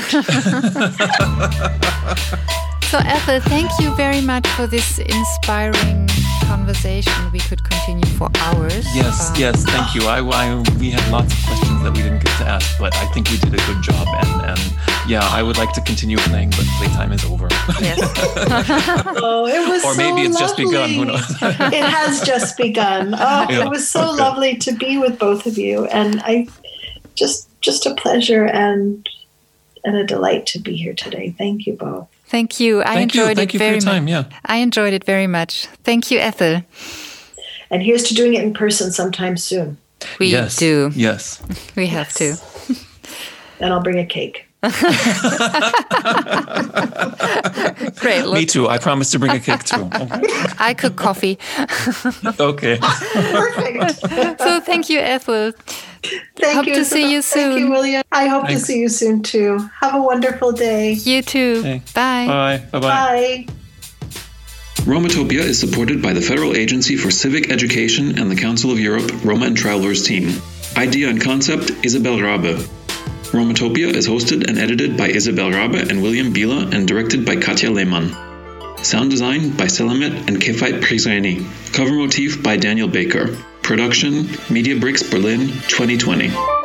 So, Ethel, thank you very much for this inspiring conversation. We could continue for hours. Yes, um, yes, thank you. I, I, we had lots of questions that we didn't get to ask, but I think we did a good job. And, and yeah, I would like to continue playing, but playtime is over. Yes. oh, it was Or maybe so it's lovely. just begun. Who knows? it has just begun. Oh, yeah. it was so okay. lovely to be with both of you, and I just just a pleasure and and a delight to be here today. Thank you both. Thank you. I Thank enjoyed you. Thank it you very for your time. much. Yeah. I enjoyed it very much. Thank you, Ethel. And here's to doing it in person sometime soon. We yes. do. Yes. We have Yes. to. And I'll bring a cake. Great. Look, Me too. I promise to bring a cake too. Okay. I cook coffee. okay. Perfect. so thank you, Ethel. Thank Hope you. to see you soon. Thank you, soon. William. I hope Thanks. to see you soon too. Have a wonderful day. You too. Okay. Bye. Bye. Bye. Bye. Bye. Romatopia is supported by the Federal Agency for Civic Education and the Council of Europe Roma and Travelers team. Idea and concept Isabel Raabe. Romatopia is hosted and edited by Isabel Raabe and William Bila and directed by Katja Lehmann. Sound design by Selamet and Kefait Prizreni. Cover motif by Daniel Baker. Production Media Bricks Berlin 2020.